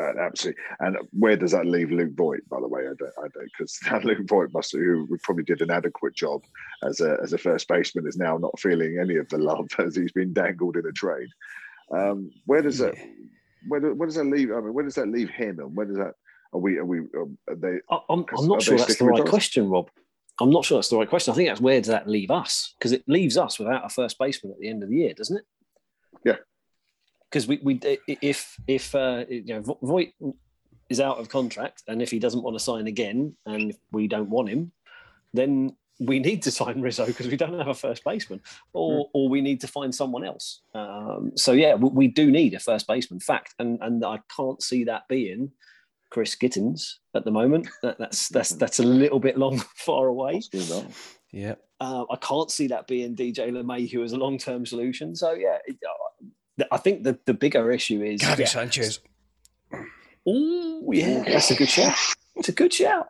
Uh, absolutely. And where does that leave Luke Voit? By the way, I don't, I don't, because Luke Voit must, who probably did an adequate job as a as a first baseman, is now not feeling any of the love as he's been dangled in a trade. Um, where does that? Where, where does that leave? I mean, where does that leave him, and where does that? Are we? Are we? Um, are they? I'm, I'm not sure that's the right question, Rob. I'm not sure that's the right question. I think that's where does that leave us? Because it leaves us without a first baseman at the end of the year, doesn't it? Yeah. Because we, we if if uh, you know Voit is out of contract and if he doesn't want to sign again and if we don't want him, then we need to sign Rizzo because we don't have a first baseman, or mm. or we need to find someone else. Um, so yeah, we, we, do need a first baseman. Fact, and and I can't see that being Chris Gittens at the moment. That, that's that's that's a little bit long far away. Yeah, uh, I can't see that being DJ LeMahieu as a long term solution. So yeah, it, uh, I think the the bigger issue is Gary yeah, Sanchez. Oh yeah, that's a good shout. It's a good shout.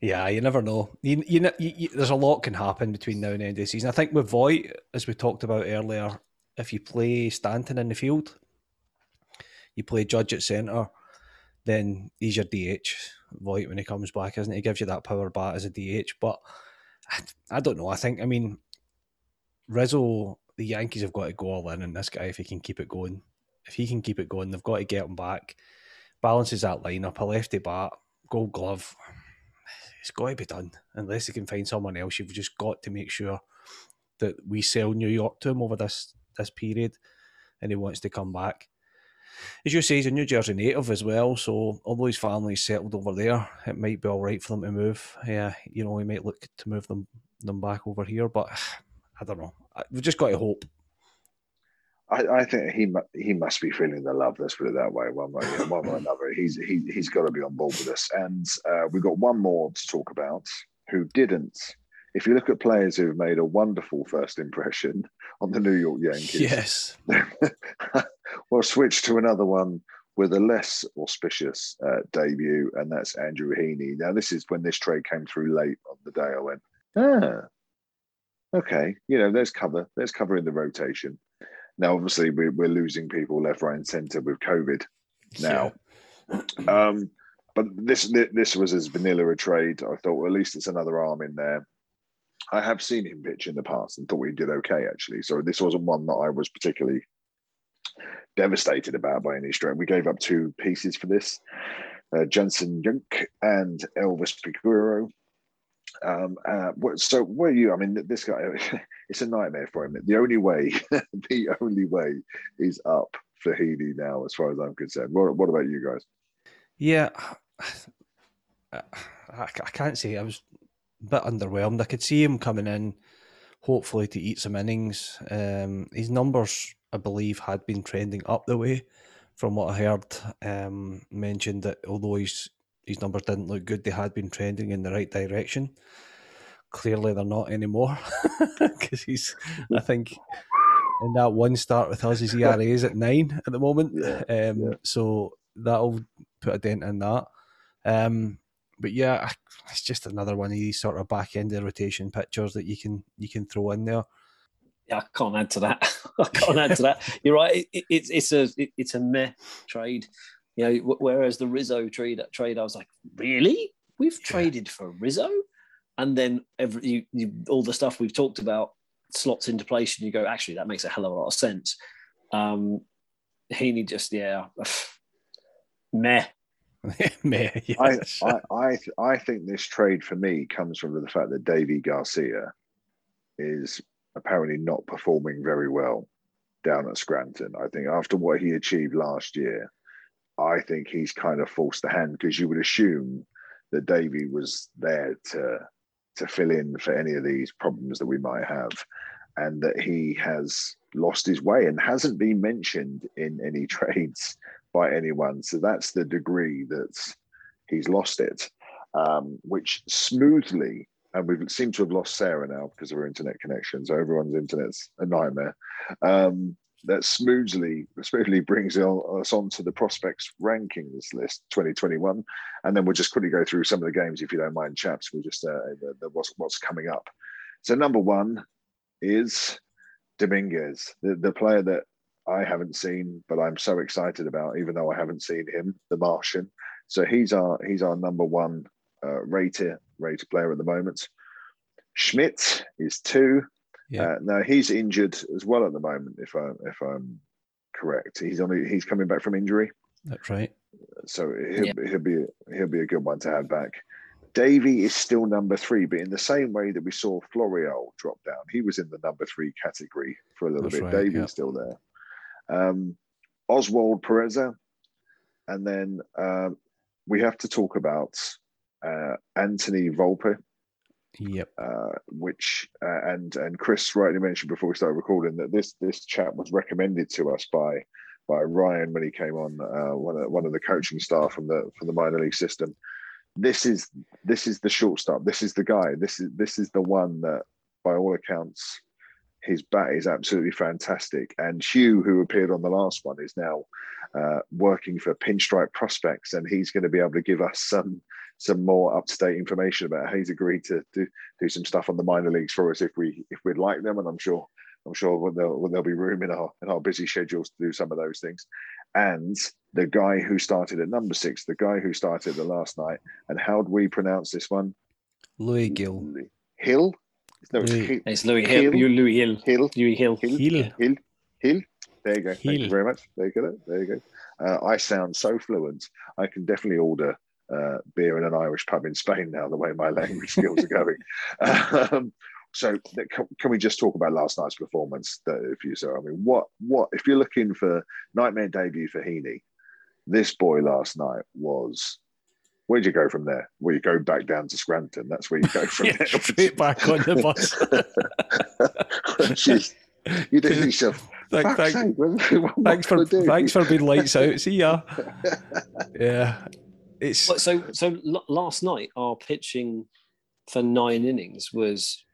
Yeah, you never know. You, you, you, you, there's a lot can happen between now and the end of the season. I think with Voit, as we talked about earlier, if you play Stanton in the field, you play Judge at centre, then he's your DH. Voit when he comes back, isn't he? he gives you that power bat as a DH. But I, I don't know. I think, I mean, Rizzo, the Yankees have got to go all in on this guy if he can keep it going. If he can keep it going, they've got to get him back. Balances that lineup, a lefty bat, gold glove it's got to be done. Unless they can find someone else, you've just got to make sure that we sell New York to him over this this period, and he wants to come back. As you say, he's a New Jersey native as well, so although his family's settled over there, it might be all right for them to move. Yeah, you know, we might look to move them them back over here, but I don't know. We've just got to hope I, I, think he he must be feeling the love. Let's put it that way. One way, one way or another, he's he he's got to be on board with us. And uh, we've got one more to talk about who didn't. If you look at players who've made a wonderful first impression on the New York Yankees, yes, we'll switch to another one with a less auspicious uh, debut, and that's Andrew Heaney. Now, this is when this trade came through late on the day. I went, ah, okay, you know, there's cover, there's cover in the rotation. Now, obviously, we're, we're losing people left, right, and centre with COVID now. Yeah. Um, but this this was as vanilla a trade. I thought, well, at least it's another arm in there. I have seen him pitch in the past and thought he did okay, actually. So this wasn't one that I was particularly devastated about by any stretch. We gave up two pieces for this uh, Janson Junk and Elvis Peguero. Um, uh, so where you? I mean, this guy, it's a nightmare for him. The only way, the only way is up for Heaney now, as far as I'm concerned. What, what about you guys? Yeah, I, I can't say I was a bit underwhelmed. I could see him coming in, hopefully to eat some innings. Um, his numbers, I believe, had been trending up the way. From what I heard, um, mentioned that although he's his numbers didn't look good. They had been trending in the right direction. Clearly, they're not anymore because he's, I think, in that one start with us, his ERA is at nine at the moment. Yeah, um, yeah. So that'll put a dent in that. Um, but yeah, it's just another one of these sort of back end of rotation pictures that you can you can throw in there. Yeah, I can't add to that. I can't add to that. You're right. It, it, it's it's a it, it's a meh trade. You know, whereas the Rizzo trade trade, I was like, really? We've traded for Rizzo, and then every you, you, all the stuff we've talked about slots into place, and you go, actually, that makes a hell of a lot of sense. Um, Heaney just yeah, meh. meh yes. I, I, I, I think this trade for me comes from the fact that Deivi Garcia is apparently not performing very well down at Scranton. I think after what he achieved last year, I think he's kind of forced the hand because you would assume that Deivi was there to to fill in for any of these problems that we might have, and that he has lost his way and hasn't been mentioned in any trades by anyone. So that's the degree that he's lost it, um, which smoothly. And we seem to have lost Sarah now because of her internet connection. So everyone's internet's a nightmare. Um, that smoothly smoothly brings us on to the prospects rankings list 2021, and then we'll just quickly go through some of the games if you don't mind, chaps. We'll just uh, the, the, what's what's coming up. So number one is Dominguez, the, the player that I haven't seen, but I'm so excited about, even though I haven't seen him, the Martian. So he's our he's our number one uh, rated rated player at the moment. Schmidt is two. Yeah. Uh, now he's injured as well at the moment. If I if I'm correct, he's only he's coming back from injury. That's right. So he'll, yeah. he'll be he'll be a good one to have back. Deivi is still number three, but in the same way that we saw Florial drop down, he was in the number three category for a little That's bit. Right, Deivi's yeah. still there. Um, Oswald Peraza, and then um, we have to talk about uh, Anthony Volpe. Yep. Uh, which uh, and and Chris rightly mentioned before we started recording that this this chat was recommended to us by by Ryan when he came on uh, one of one of the coaching staff from the from the minor league system. This is this is the shortstop. This is the guy. This is this is the one that, by all accounts, his bat is absolutely fantastic. And Hugh, who appeared on the last one, is now uh, working for Pinstripe Prospects, and he's going to be able to give us some some more up to date information about how he's agreed to do, do some stuff on the minor leagues for us if we if we'd like them. And I'm sure I'm sure when there'll, when there'll be room in our in our busy schedules to do some of those things. And the guy who started at number six, the guy who started the last night, and how do we pronounce this one? Louis Gil. Hill. No, it's, Louis. it's Louis Hill. Hill. Louis Hill. Hill. Louis Hill. Hill. Hill. Hill. Hill. There you go. Hill. Thank you very much. There you go. There you go. Uh, I sound so fluent. I can definitely order uh, beer in an Irish pub in Spain now. The way my language skills are going. Um, so can, can, we just talk about last night's performance? If you so, I mean, what what if you're looking for nightmare debut for Heaney? This boy last night was Where'd you go from there? Well, you go back down to Scranton. That's where you go from yeah, there. Straight back on the bus. Jeez, you did yourself. Thank, thank, sake, thanks for thanks for being lights out. See ya. Yeah, it's so so. Last night, our pitching for nine innings was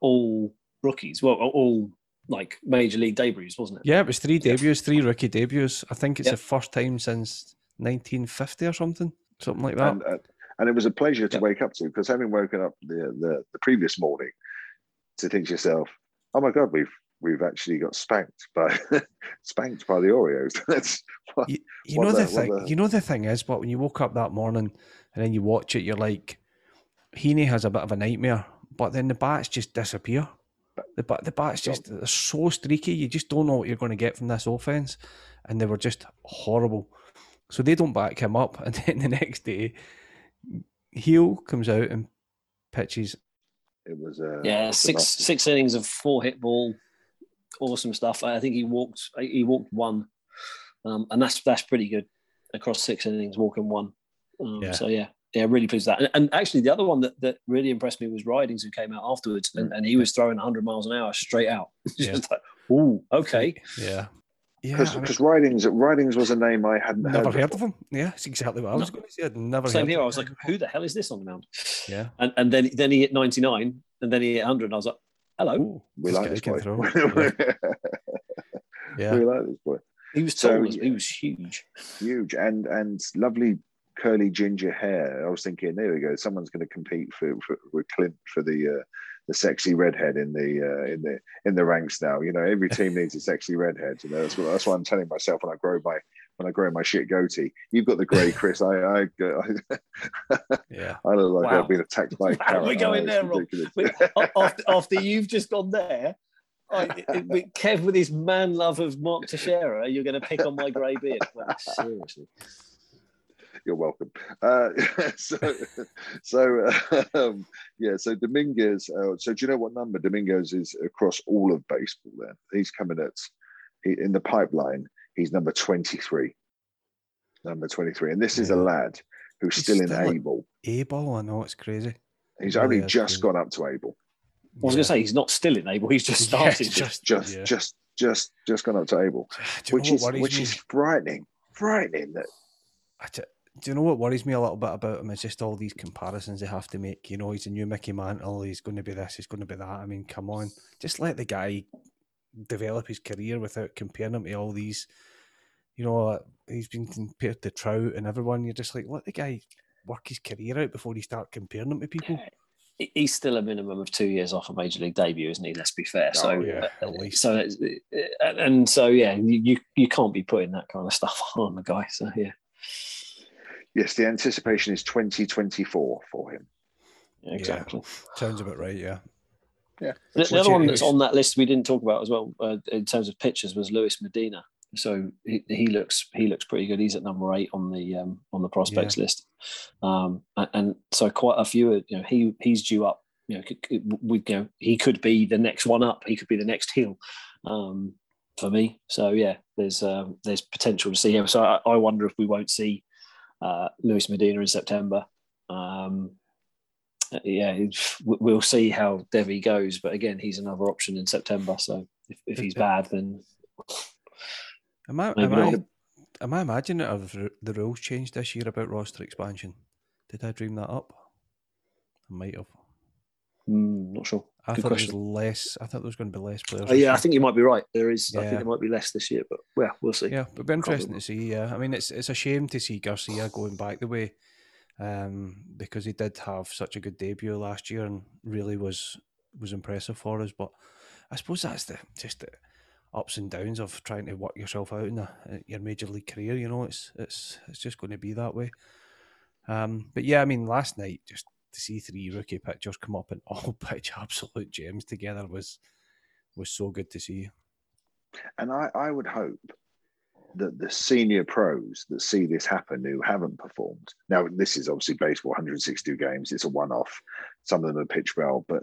all rookies. Well, all like major league debuts, wasn't it? Yeah, it was three debuts, three rookie debuts. I think it's yep. the first time since 1950 or something something like that. And, uh, and it was a pleasure to wake up to because having woken up the, the, the previous morning to think to yourself, oh my god, we've we've actually got spanked by spanked by the Oreos. That's what, you, you know the, the thing. The... You know the thing is, but when you woke up that morning and then you watch it, you're like, Heaney has a bit of a nightmare, but then the bats just disappear. The the bats just they're so streaky. You just don't know what you're going to get from this offense, and they were just horrible. So they don't back him up, and then the next day, Heel comes out and pitches. It was uh, yeah six six innings of four hit ball, awesome stuff. I think he walked he walked one, um, and that's that's pretty good across six innings, walking one. Um, yeah. So yeah, yeah, really pleased with that. And, and, actually, the other one that, that really impressed me was Ridings, who came out afterwards, and, and he was throwing 100 miles an hour straight out. Yeah. like, ooh, okay. Yeah. Yeah, because I mean, Ridings Ridings was a name I hadn't never heard, heard of him. Yeah, that's exactly what I was no. going to say. I'd never. Same here. I was like, who the hell is this on the mound? Yeah, and and then then he hit ninety nine, and then he hit hundred, and I was like, hello, Ooh, we like this boy. yeah. yeah, we like this boy. He was tall. So, he was huge, huge, and and lovely curly ginger hair. I was thinking, there we go. Someone's going to compete for, for with Clint for the uh, the sexy redhead in the uh, in the in the ranks now. You know, every team needs a sexy redhead. You know, that's what that's what I'm telling myself when I grow my when I grow my shit goatee. You've got the grey, Chris. I I, I yeah. I look like wow. I've been attacked by. Wow, we're going there, Rob. after, after you've just gone there. I, Kev, with his man love of Mark Teixeira, you're going to pick on my grey beard. Well, seriously. You're welcome. Uh, so, so um, yeah. So Dominguez. Uh, so do you know what number Dominguez is across all of baseball? Then he's coming at he, in the pipeline. He's number twenty-three. Number twenty-three, and this is a lad who's he's still in Able. Able, I know it's crazy. He's only just crazy. gone up to Able. I was yeah. going to say he's not still in Able. He's just started. Yeah, just, just, yeah. just, just, just gone up to Able, which is which me? is frightening. Frightening that do you know what worries me a little bit about him is just all these comparisons they have to make. You know, he's a new Mickey Mantle. He's going to be this. He's going to be that. I mean, come on, just let the guy develop his career without comparing him to all these. You know, he's been compared to Trout and everyone. You're just like, let the guy work his career out before you start comparing him to people. He's still a minimum of two years off a major league debut, isn't he? Let's be fair. So, Oh, yeah, uh, at least. so, uh, and so, yeah, you you can't be putting that kind of stuff on the guy. So, yeah, Yes, the anticipation is 2024 for him. yeah exactly. Sounds about right, yeah. The, the other one that's on that list we didn't talk about as well uh, in terms of pitchers was Lewis Medina. So he, he looks he looks pretty good. He's at number eight on the um, on the prospects list, um, and, and so quite a few. You know, he he's due up. You know, we you know he could be the next one up. He could be the next heel um, for me. So yeah, there's um, there's potential to see him. So I, I wonder if we won't see uh, Lewis Medina in September. Um, yeah, we- we'll see how Deivi goes. But again, he's another option in September. So if, if he's bad, then Am I, am I, am I imagining have the rules changed this year about roster expansion? Did I dream that up? I might have. mm, not sure. I Good thought question. there was less. I thought there was going to be less players. This yeah, I think you might be right. There is. I think there might be less this year, but well, we'll see. Yeah, it'd be interesting Probably. to see. Yeah, I mean, it's it's a shame to see Garcia going back the way, um, because he did have such a good debut last year and really was was impressive for us. But I suppose that's the just the ups and downs of trying to work yourself out in a, your major league career. You know, it's it's it's just going to be that way. Um, but yeah, I mean, last night just to see three rookie pitchers come up and all pitch absolute gems together was was so good to see. And I, I would hope that the senior pros that see this happen who haven't performed. Now, this is obviously baseball, 162 games. It's a one-off. Some of them are pitched well, but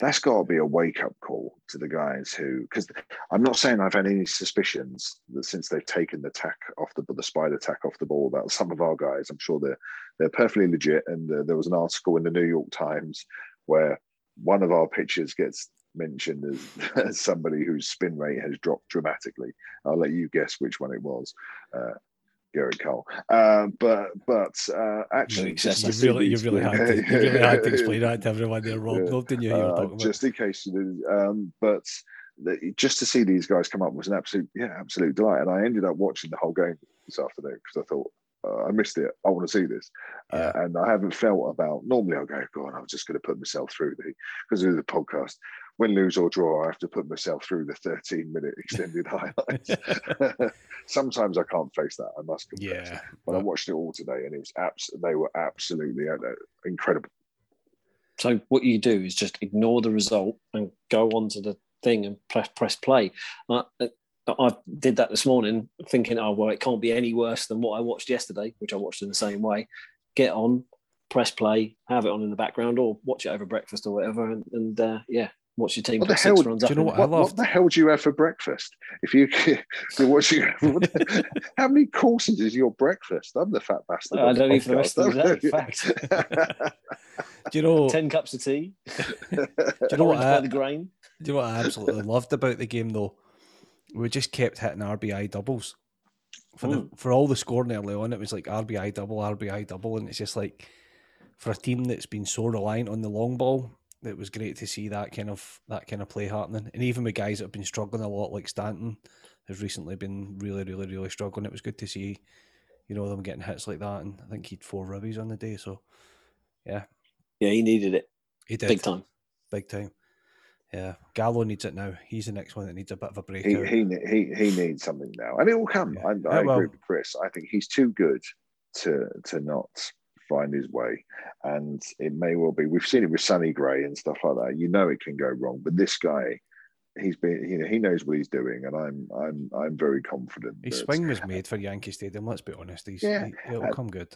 that's got to be a wake-up call to the guys who. Because I'm not saying I've had any suspicions that since they've taken the tack off the the spider tack off the ball about some of our guys. I'm sure they're they're perfectly legit. And uh, there was an article in the New York Times where one of our pitchers gets mentioned as, as somebody whose spin rate has dropped dramatically. I'll let you guess which one it was. Uh, Gerrit Cole, uh, but but uh, actually, No, You really, you really had to, you really had to explain that to everyone there, Rob. Yeah. Who you uh, just in case you didn't. Um, but the, just to see these guys come up was an absolute, yeah, absolute delight. And I ended up watching the whole game this afternoon because I thought uh, I missed it. I want to see this, uh, and I haven't felt about. Normally, I'll go, God, I'm just going to put myself through the because of the podcast. Win, lose or draw, I have to put myself through the 13 minute extended highlights. Sometimes I can't face that. I must confess. yeah, But I watched it all today, and it was abs- They were absolutely uh, incredible. So what you do is just ignore the result and go onto the thing and press press play. I, I did that this morning, thinking, oh well, it can't be any worse than what I watched yesterday, which I watched in the same way. Get on, press play, have it on in the background, or watch it over breakfast or whatever, and, and uh, yeah, watch your team What put the six hell- runs do up. you know in what. I What, what the hell do you have for breakfast? If you if you're watching, what the- how many courses is your breakfast? I'm the fat bastard. I don't eat for the rest of the day, podcast. do you know? Ten cups of tea, do you know what? orange I, the grain. do you know what I absolutely loved about the game though? We just kept hitting RBI doubles for the, Mm. for all the scoring early on. It was like RBI double, RBI double, and it's just like for a team that's been so reliant on the long ball, it was great to see that kind of that kind of play happening. And even with guys that have been struggling a lot, like Stanton, has recently been really, really, really struggling. It was good to see, you know, them getting hits like that. And I think he'd four ribbies on the day, so yeah, Yeah, he needed it he did big time. big time. Yeah, Gallo needs it now. He's the next one that needs a bit of a he, he he he needs something now, and it will come. Yeah. I, Yeah, I oh, agree with Chris. I think he's too good to to not find his way, and it may well be. We've seen it with Sonny Gray and stuff like that. You know it can go wrong, but this guy, he's been you know he knows what he's doing, and I'm I'm I'm very confident. His that- swing was made for Yankee Stadium. Let's be honest. He's, Yeah, he, it'll uh, come good.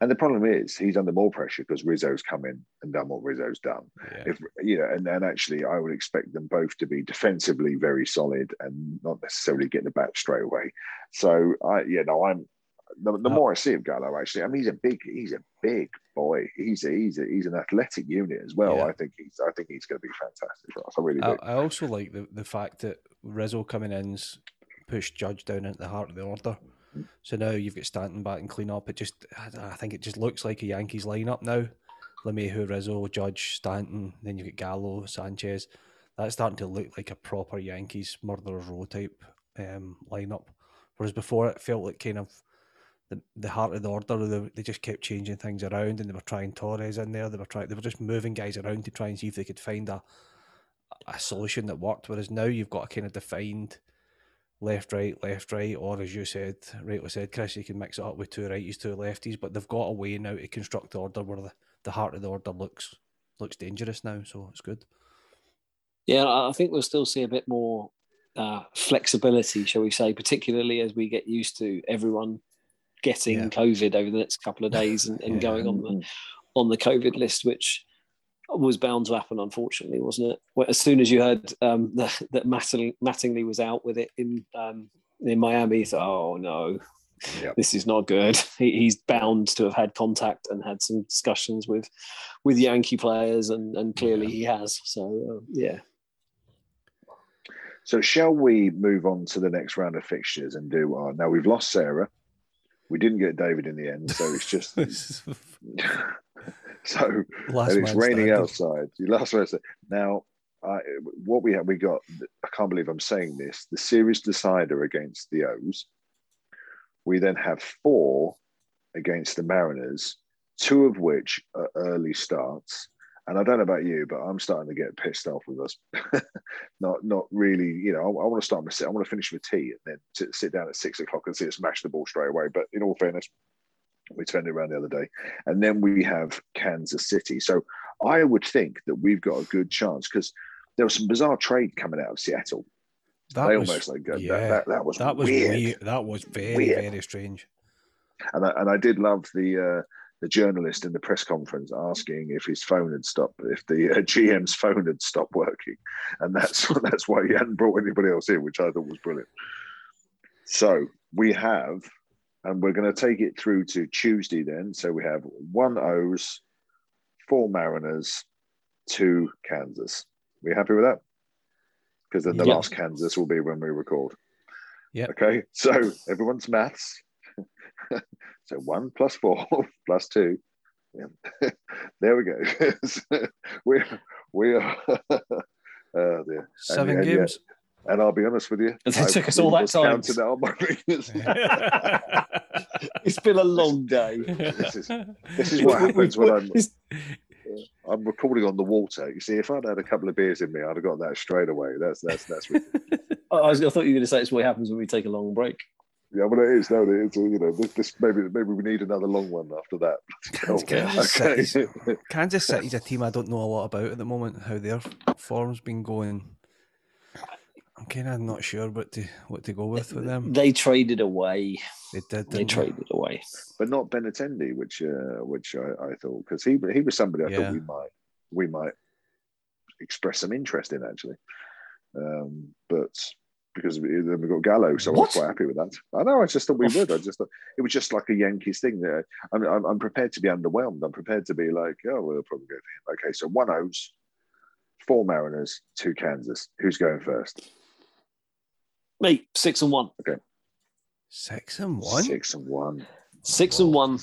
And the problem is he's under more pressure because Rizzo's come in and done what Rizzo's done. Yeah. If you know, and, and actually, I would expect them both to be defensively very solid and not necessarily get the bat straight away. So I, yeah, no, I'm. The, the Uh, more I see of Gallo, actually, I mean, he's a big, he's a big boy. He's a, he's a, he's an athletic unit as well. Yeah. I think he's, I think he's going to be fantastic for us. I really do. I also like the, the fact that Rizzo coming in's pushed Judge down into the heart of the order. So now you've got Stanton back and clean up. It just, I, I think it just looks like a Yankees lineup now. LeMahieu, Rizzo, Judge, Stanton. Then you've got Gallo, Sanchez. that's starting to look like a proper Yankees murderers row type um, lineup. Whereas before it felt like kind of the, the heart of the order. They, they just kept changing things around, and they were trying Torres in there. They were trying. They were just moving guys around to try and see if they could find a a solution that worked. Whereas now you've got a kind of defined left, right, left, right, or as you said, rightly said, Chris, you can mix it up with two righties, two lefties. But they've got a way now to construct the order where the, the heart of the order looks looks dangerous now. So it's good. Yeah, I think we'll still see a bit more uh, flexibility, shall we say, particularly as we get used to everyone getting yeah. COVID over the next couple of days and, and yeah. going on the on the COVID list, which was bound to happen, unfortunately, wasn't it? As soon as you heard um, that, that Mattingly was out with it in um, in Miami, you thought, "Oh no, yep. this is not good." He, he's bound to have had contact and had some discussions with with Yankee players, and, and clearly he has. So uh, yeah. So shall we move on to the next round of fixtures and do our? Now we've lost Sarah. We didn't get David in the end, so it's just so last and it's raining outside. You last man Now, I, what we have, we got. I can't believe I'm saying this. The series decider against the O's. We then have four against the Mariners, two of which are early starts, and I don't know about you, but I'm starting to get pissed off with us. not not really, you know. I, I want to start my sit. I want to finish with tea and then sit, sit down at six o'clock and see it smash the ball straight away. But in all fairness, we turned it around the other day, and then we have Kansas City. So I would think that we've got a good chance because there was some bizarre trade coming out of Seattle. That they was, almost like yeah, that, that, that, was that was weird. weird. That was very weird. very strange. And I, and I did love the. Uh, the journalist in the press conference asking if his phone had stopped, if the uh, GM's phone had stopped working, and that's that's why he hadn't brought anybody else in, which I thought was brilliant. So we have, and we're going to take it through to Tuesday then. So we have one O's, four Mariners, two Kansas. We happy with that? Because then the yep. last Kansas will be when we record. Yeah. Okay. So everyone's maths. so one plus four plus two. Yeah. there we go. we we are uh, there. seven and, games. And, and I'll be honest with you, it took us all that time. it's been a long day. This is this is what happens when I'm. I'm recording on the water. You see, if I'd had a couple of beers in me, I'd have got that straight away. That's that's that's. I, was, I thought you were going to say it's what happens when we take a long break. Yeah, well, it is. No, it is. You know, this, this maybe maybe we need another long one after that. Kansas, okay. City's, Kansas City's a team I don't know a lot about at the moment. How their form's been going. I'm kind of not sure what to what to go with with them. They traded away. They did. They traded away, but not Benintendi, which uh, which I, I thought because he he was somebody I yeah. thought we might we might express some interest in actually. Um, but because then we got Gallo, so what? I was quite happy with that. I know, I just thought we would. I just thought it was just like a Yankees thing. There, I'm, I'm, I'm prepared to be underwhelmed. I'm prepared to be like, oh, we'll probably go for him. Okay, so one O's, four Mariners, two Kansas. Who's going first? Me, six and one. Okay, six and one. Six and one. Six and one.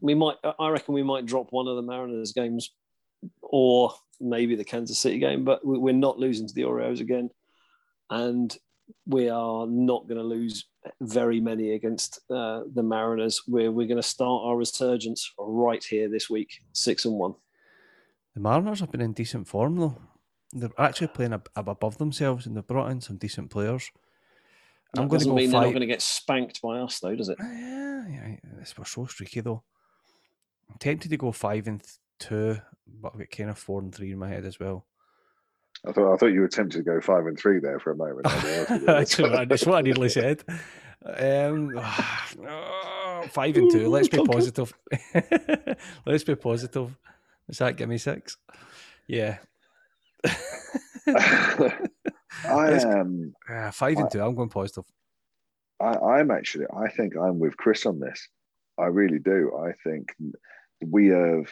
We might. I reckon we might drop one of the Mariners games, or maybe the Kansas City game, but we're not losing to the Orioles again. And we are not going to lose very many against uh, the Mariners. We're, we're going to start our resurgence right here this week, six and one. The Mariners have been in decent form though. They're actually playing above themselves, and they've brought in some decent players. That I'm going to go mean five... they're not going to get spanked by us, though, does it? Yeah, yeah, we're so streaky though. I'm tempted to go five and two, but I've got kind of four and three in my head as well. I thought I thought you were tempted to go five and three there for a moment. that's, what I nearly said. Um, five and two. Let's be positive. Let's be positive. Does that give me six? Yeah. I am uh, five and I, two. I'm going positive. I, I'm actually. I think I'm with Chris on this. I really do. I think we have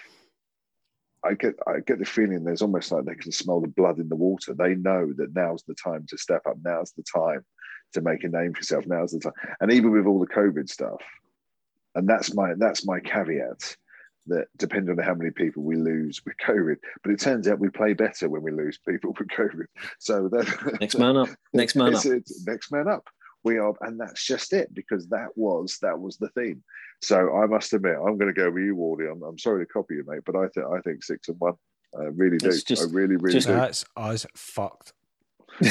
I get I get the feeling there's almost like they can smell the blood in the water. They know that now's the time to step up. Now's the time to make a name for yourself. Now's the time. And even with all the COVID stuff, and that's my that's my caveat. that depending on how many people we lose with COVID, but it turns out we play better when we lose people with COVID. So that next man up, next man up, next man up. We are, and that's just it because that was that was the theme. So I must admit, I'm going to go with you, Wardy. I'm, I'm sorry to copy you, mate, but I think I think six and one. I really do. Just- I really, really just- do. That's us fucked.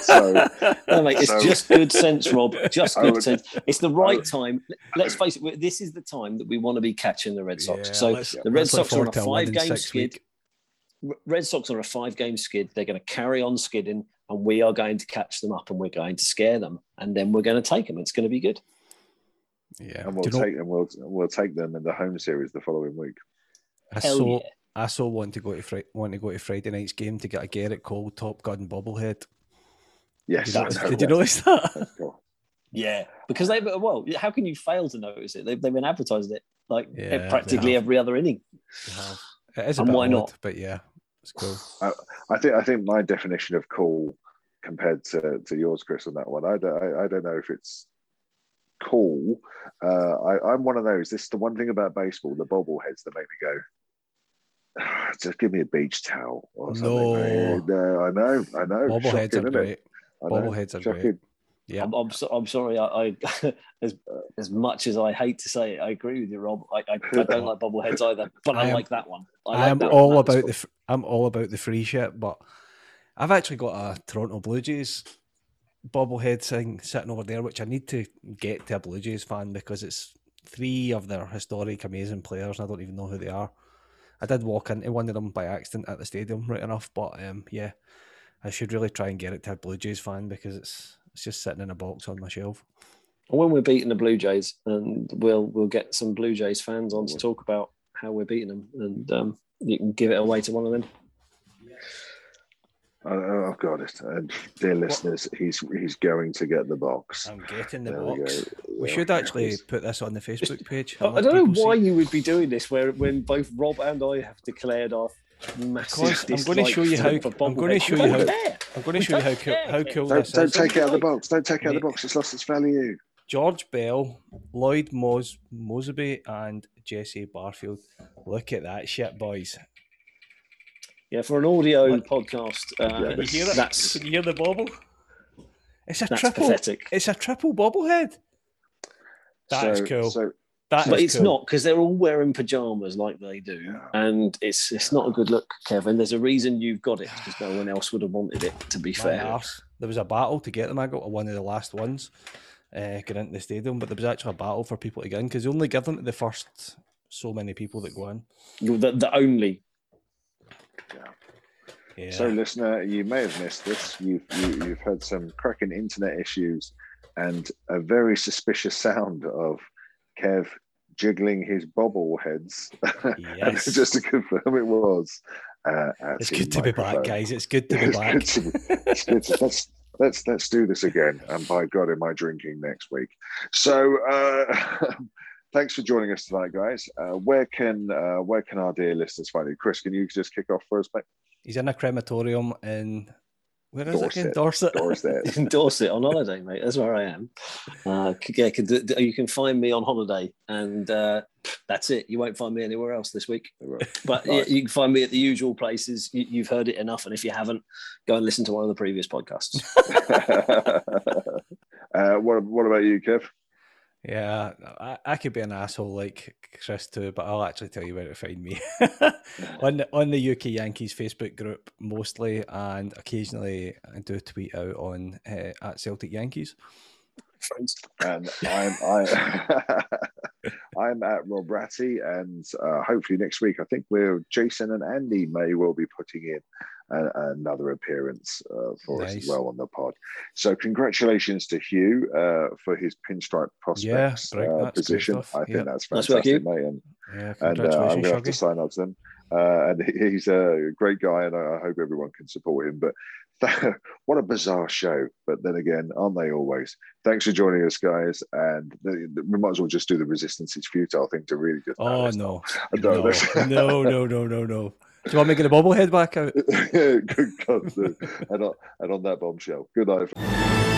So- no, mate, it's so- just good sense, Rob. Just good would- sense. It's the right would- time. Let's face it. This is the time that we want to be catching the Red Sox. Yeah, so the Red Sox are on a five-game skid. week. Red Sox are a five-game skid. They're going to carry on skidding, and we are going to catch them up, and we're going to scare them, and then we're going to take them. It's going to be good. Yeah. and we'll Do you know- take them. we'll we'll take them in the home series the following week. I Hell so yeah. I saw want to go to Fri- want to go to Friday night's game to get a Gerrit Cole Top Gun bobblehead. Yes, Did, you, notice- did you that. notice that? Cool. Yeah, because they've well, how can you fail to notice it? They've, they've been advertised it like Yeah, practically every other inning. It is a And bit why odd, not? but yeah, it's cool. I think I think my definition of cool compared to, to yours, Chris, on that one, I don't I, I don't know if it's cool. Uh, I, I'm one of those. This is the one thing about baseball, the bobbleheads that make me go. "Ah, Just give me a beach towel or something. No. no, I know, I know. Bobbleheads are great. Bobbleheads are great. Yeah, I'm, I'm, so, I'm sorry. I, I as as much as I hate to say it, I agree with you, Rob. I, I, I don't like bobbleheads either, but I, I am- like that one. I like am all. About the. I'm all about the free shit, but I've actually got a Toronto Blue Jays bobblehead thing sitting over there, which I need to get to a Blue Jays fan because it's three of their historic, amazing players, and I don't even know who they are. I did walk into one of them by accident at the stadium, right enough, but um, yeah, I should really try and get it to a Blue Jays fan because it's it's just sitting in a box on my shelf. when we're beating the Blue Jays, and we'll we'll get some Blue Jays fans on to talk about how we're beating them, and um, you can give it away to one of them. Oh, oh God! It's, uh, dear listeners, he's he's going to get the box. I'm getting the There box. go. We should actually put this on the Facebook page. I, and I let don't know why see. you would be doing this, where when both Rob and I have declared our massive. Because I'm going to show you how. dislike for I'm going to show you don't how. I'm going to show you how don't cool, care. how cool Don't, this don't is. take it out of the box. Don't take it out of the box. It's lost its value. George Bell, Lloyd Mos- Moseby, and Jesse Barfield. Look at that shit, boys. Yeah, for an audio What? podcast, uh, Yeah, Can you hear it? that's Can you hear the bobble? It's a that's triple. pathetic. It's a triple bobblehead. That is so, cool. So That but it's cool. not because they're all wearing pajamas like they do, Yeah. and it's it's not a good look, Kevin. There's a reason you've got it because no one else would have wanted it. To be My fair, arse. There was a battle to get them. I got one of the last ones, uh, get into the stadium, but there was actually a battle for people to get in because they only give them to the first so many people that go in. You're the, the only Yeah. So, listener, you may have missed this. You've you, you've had some cracking internet issues and a very suspicious sound of Kev jiggling his bobbleheads. and Yes. just to confirm, it was. Uh, it's good to be back, guys. It's good to be It's back. good to be- it's good to- let's let's let's do this again. And by God, am I drinking next week? So. Uh, Thanks for joining us tonight, guys. Uh, where can uh, where can our dear listeners find you? Chris, can you just kick off for us, mate? He's in a crematorium in where is it again? Dorset. Dorset. In Dorset on holiday, mate. That's where I am. Uh, yeah, can do- you can find me on holiday, and uh, that's it. You won't find me anywhere else this week. But Right. you can find me at the usual places. You, you've heard it enough, and if you haven't, go and listen to one of the previous podcasts. uh, what what about you, Kev? Yeah, I, I could be an asshole like Chris too, but I'll actually tell you where to find me on the, on the UK Yankees Facebook group mostly, and occasionally I do tweet out on uh, at Celtic Yankees. Friends. And I'm I, I'm at Rob Ratty, and uh, hopefully next week I think we're Jason and Andy may well be putting in a, another appearance uh, for us as well on the pod. So congratulations to Hugh uh, for his pinstripe prospects brilliant. uh, position. stuff. I think Yeah. that's fantastic, Hugh. mate. And Yeah, and uh, I'm going to have to sign up to them. Uh, and he's a great guy, and I I hope everyone can support him. But what a bizarre show! But then again, aren't they always? Thanks for joining us, guys. And the, the- we might as well just do the resistance is futile thing to really just. Oh let's no, no, no, no, no, no, no. Do you want me to get a bobblehead back out? Good God, and, on, and on that bombshell, good night.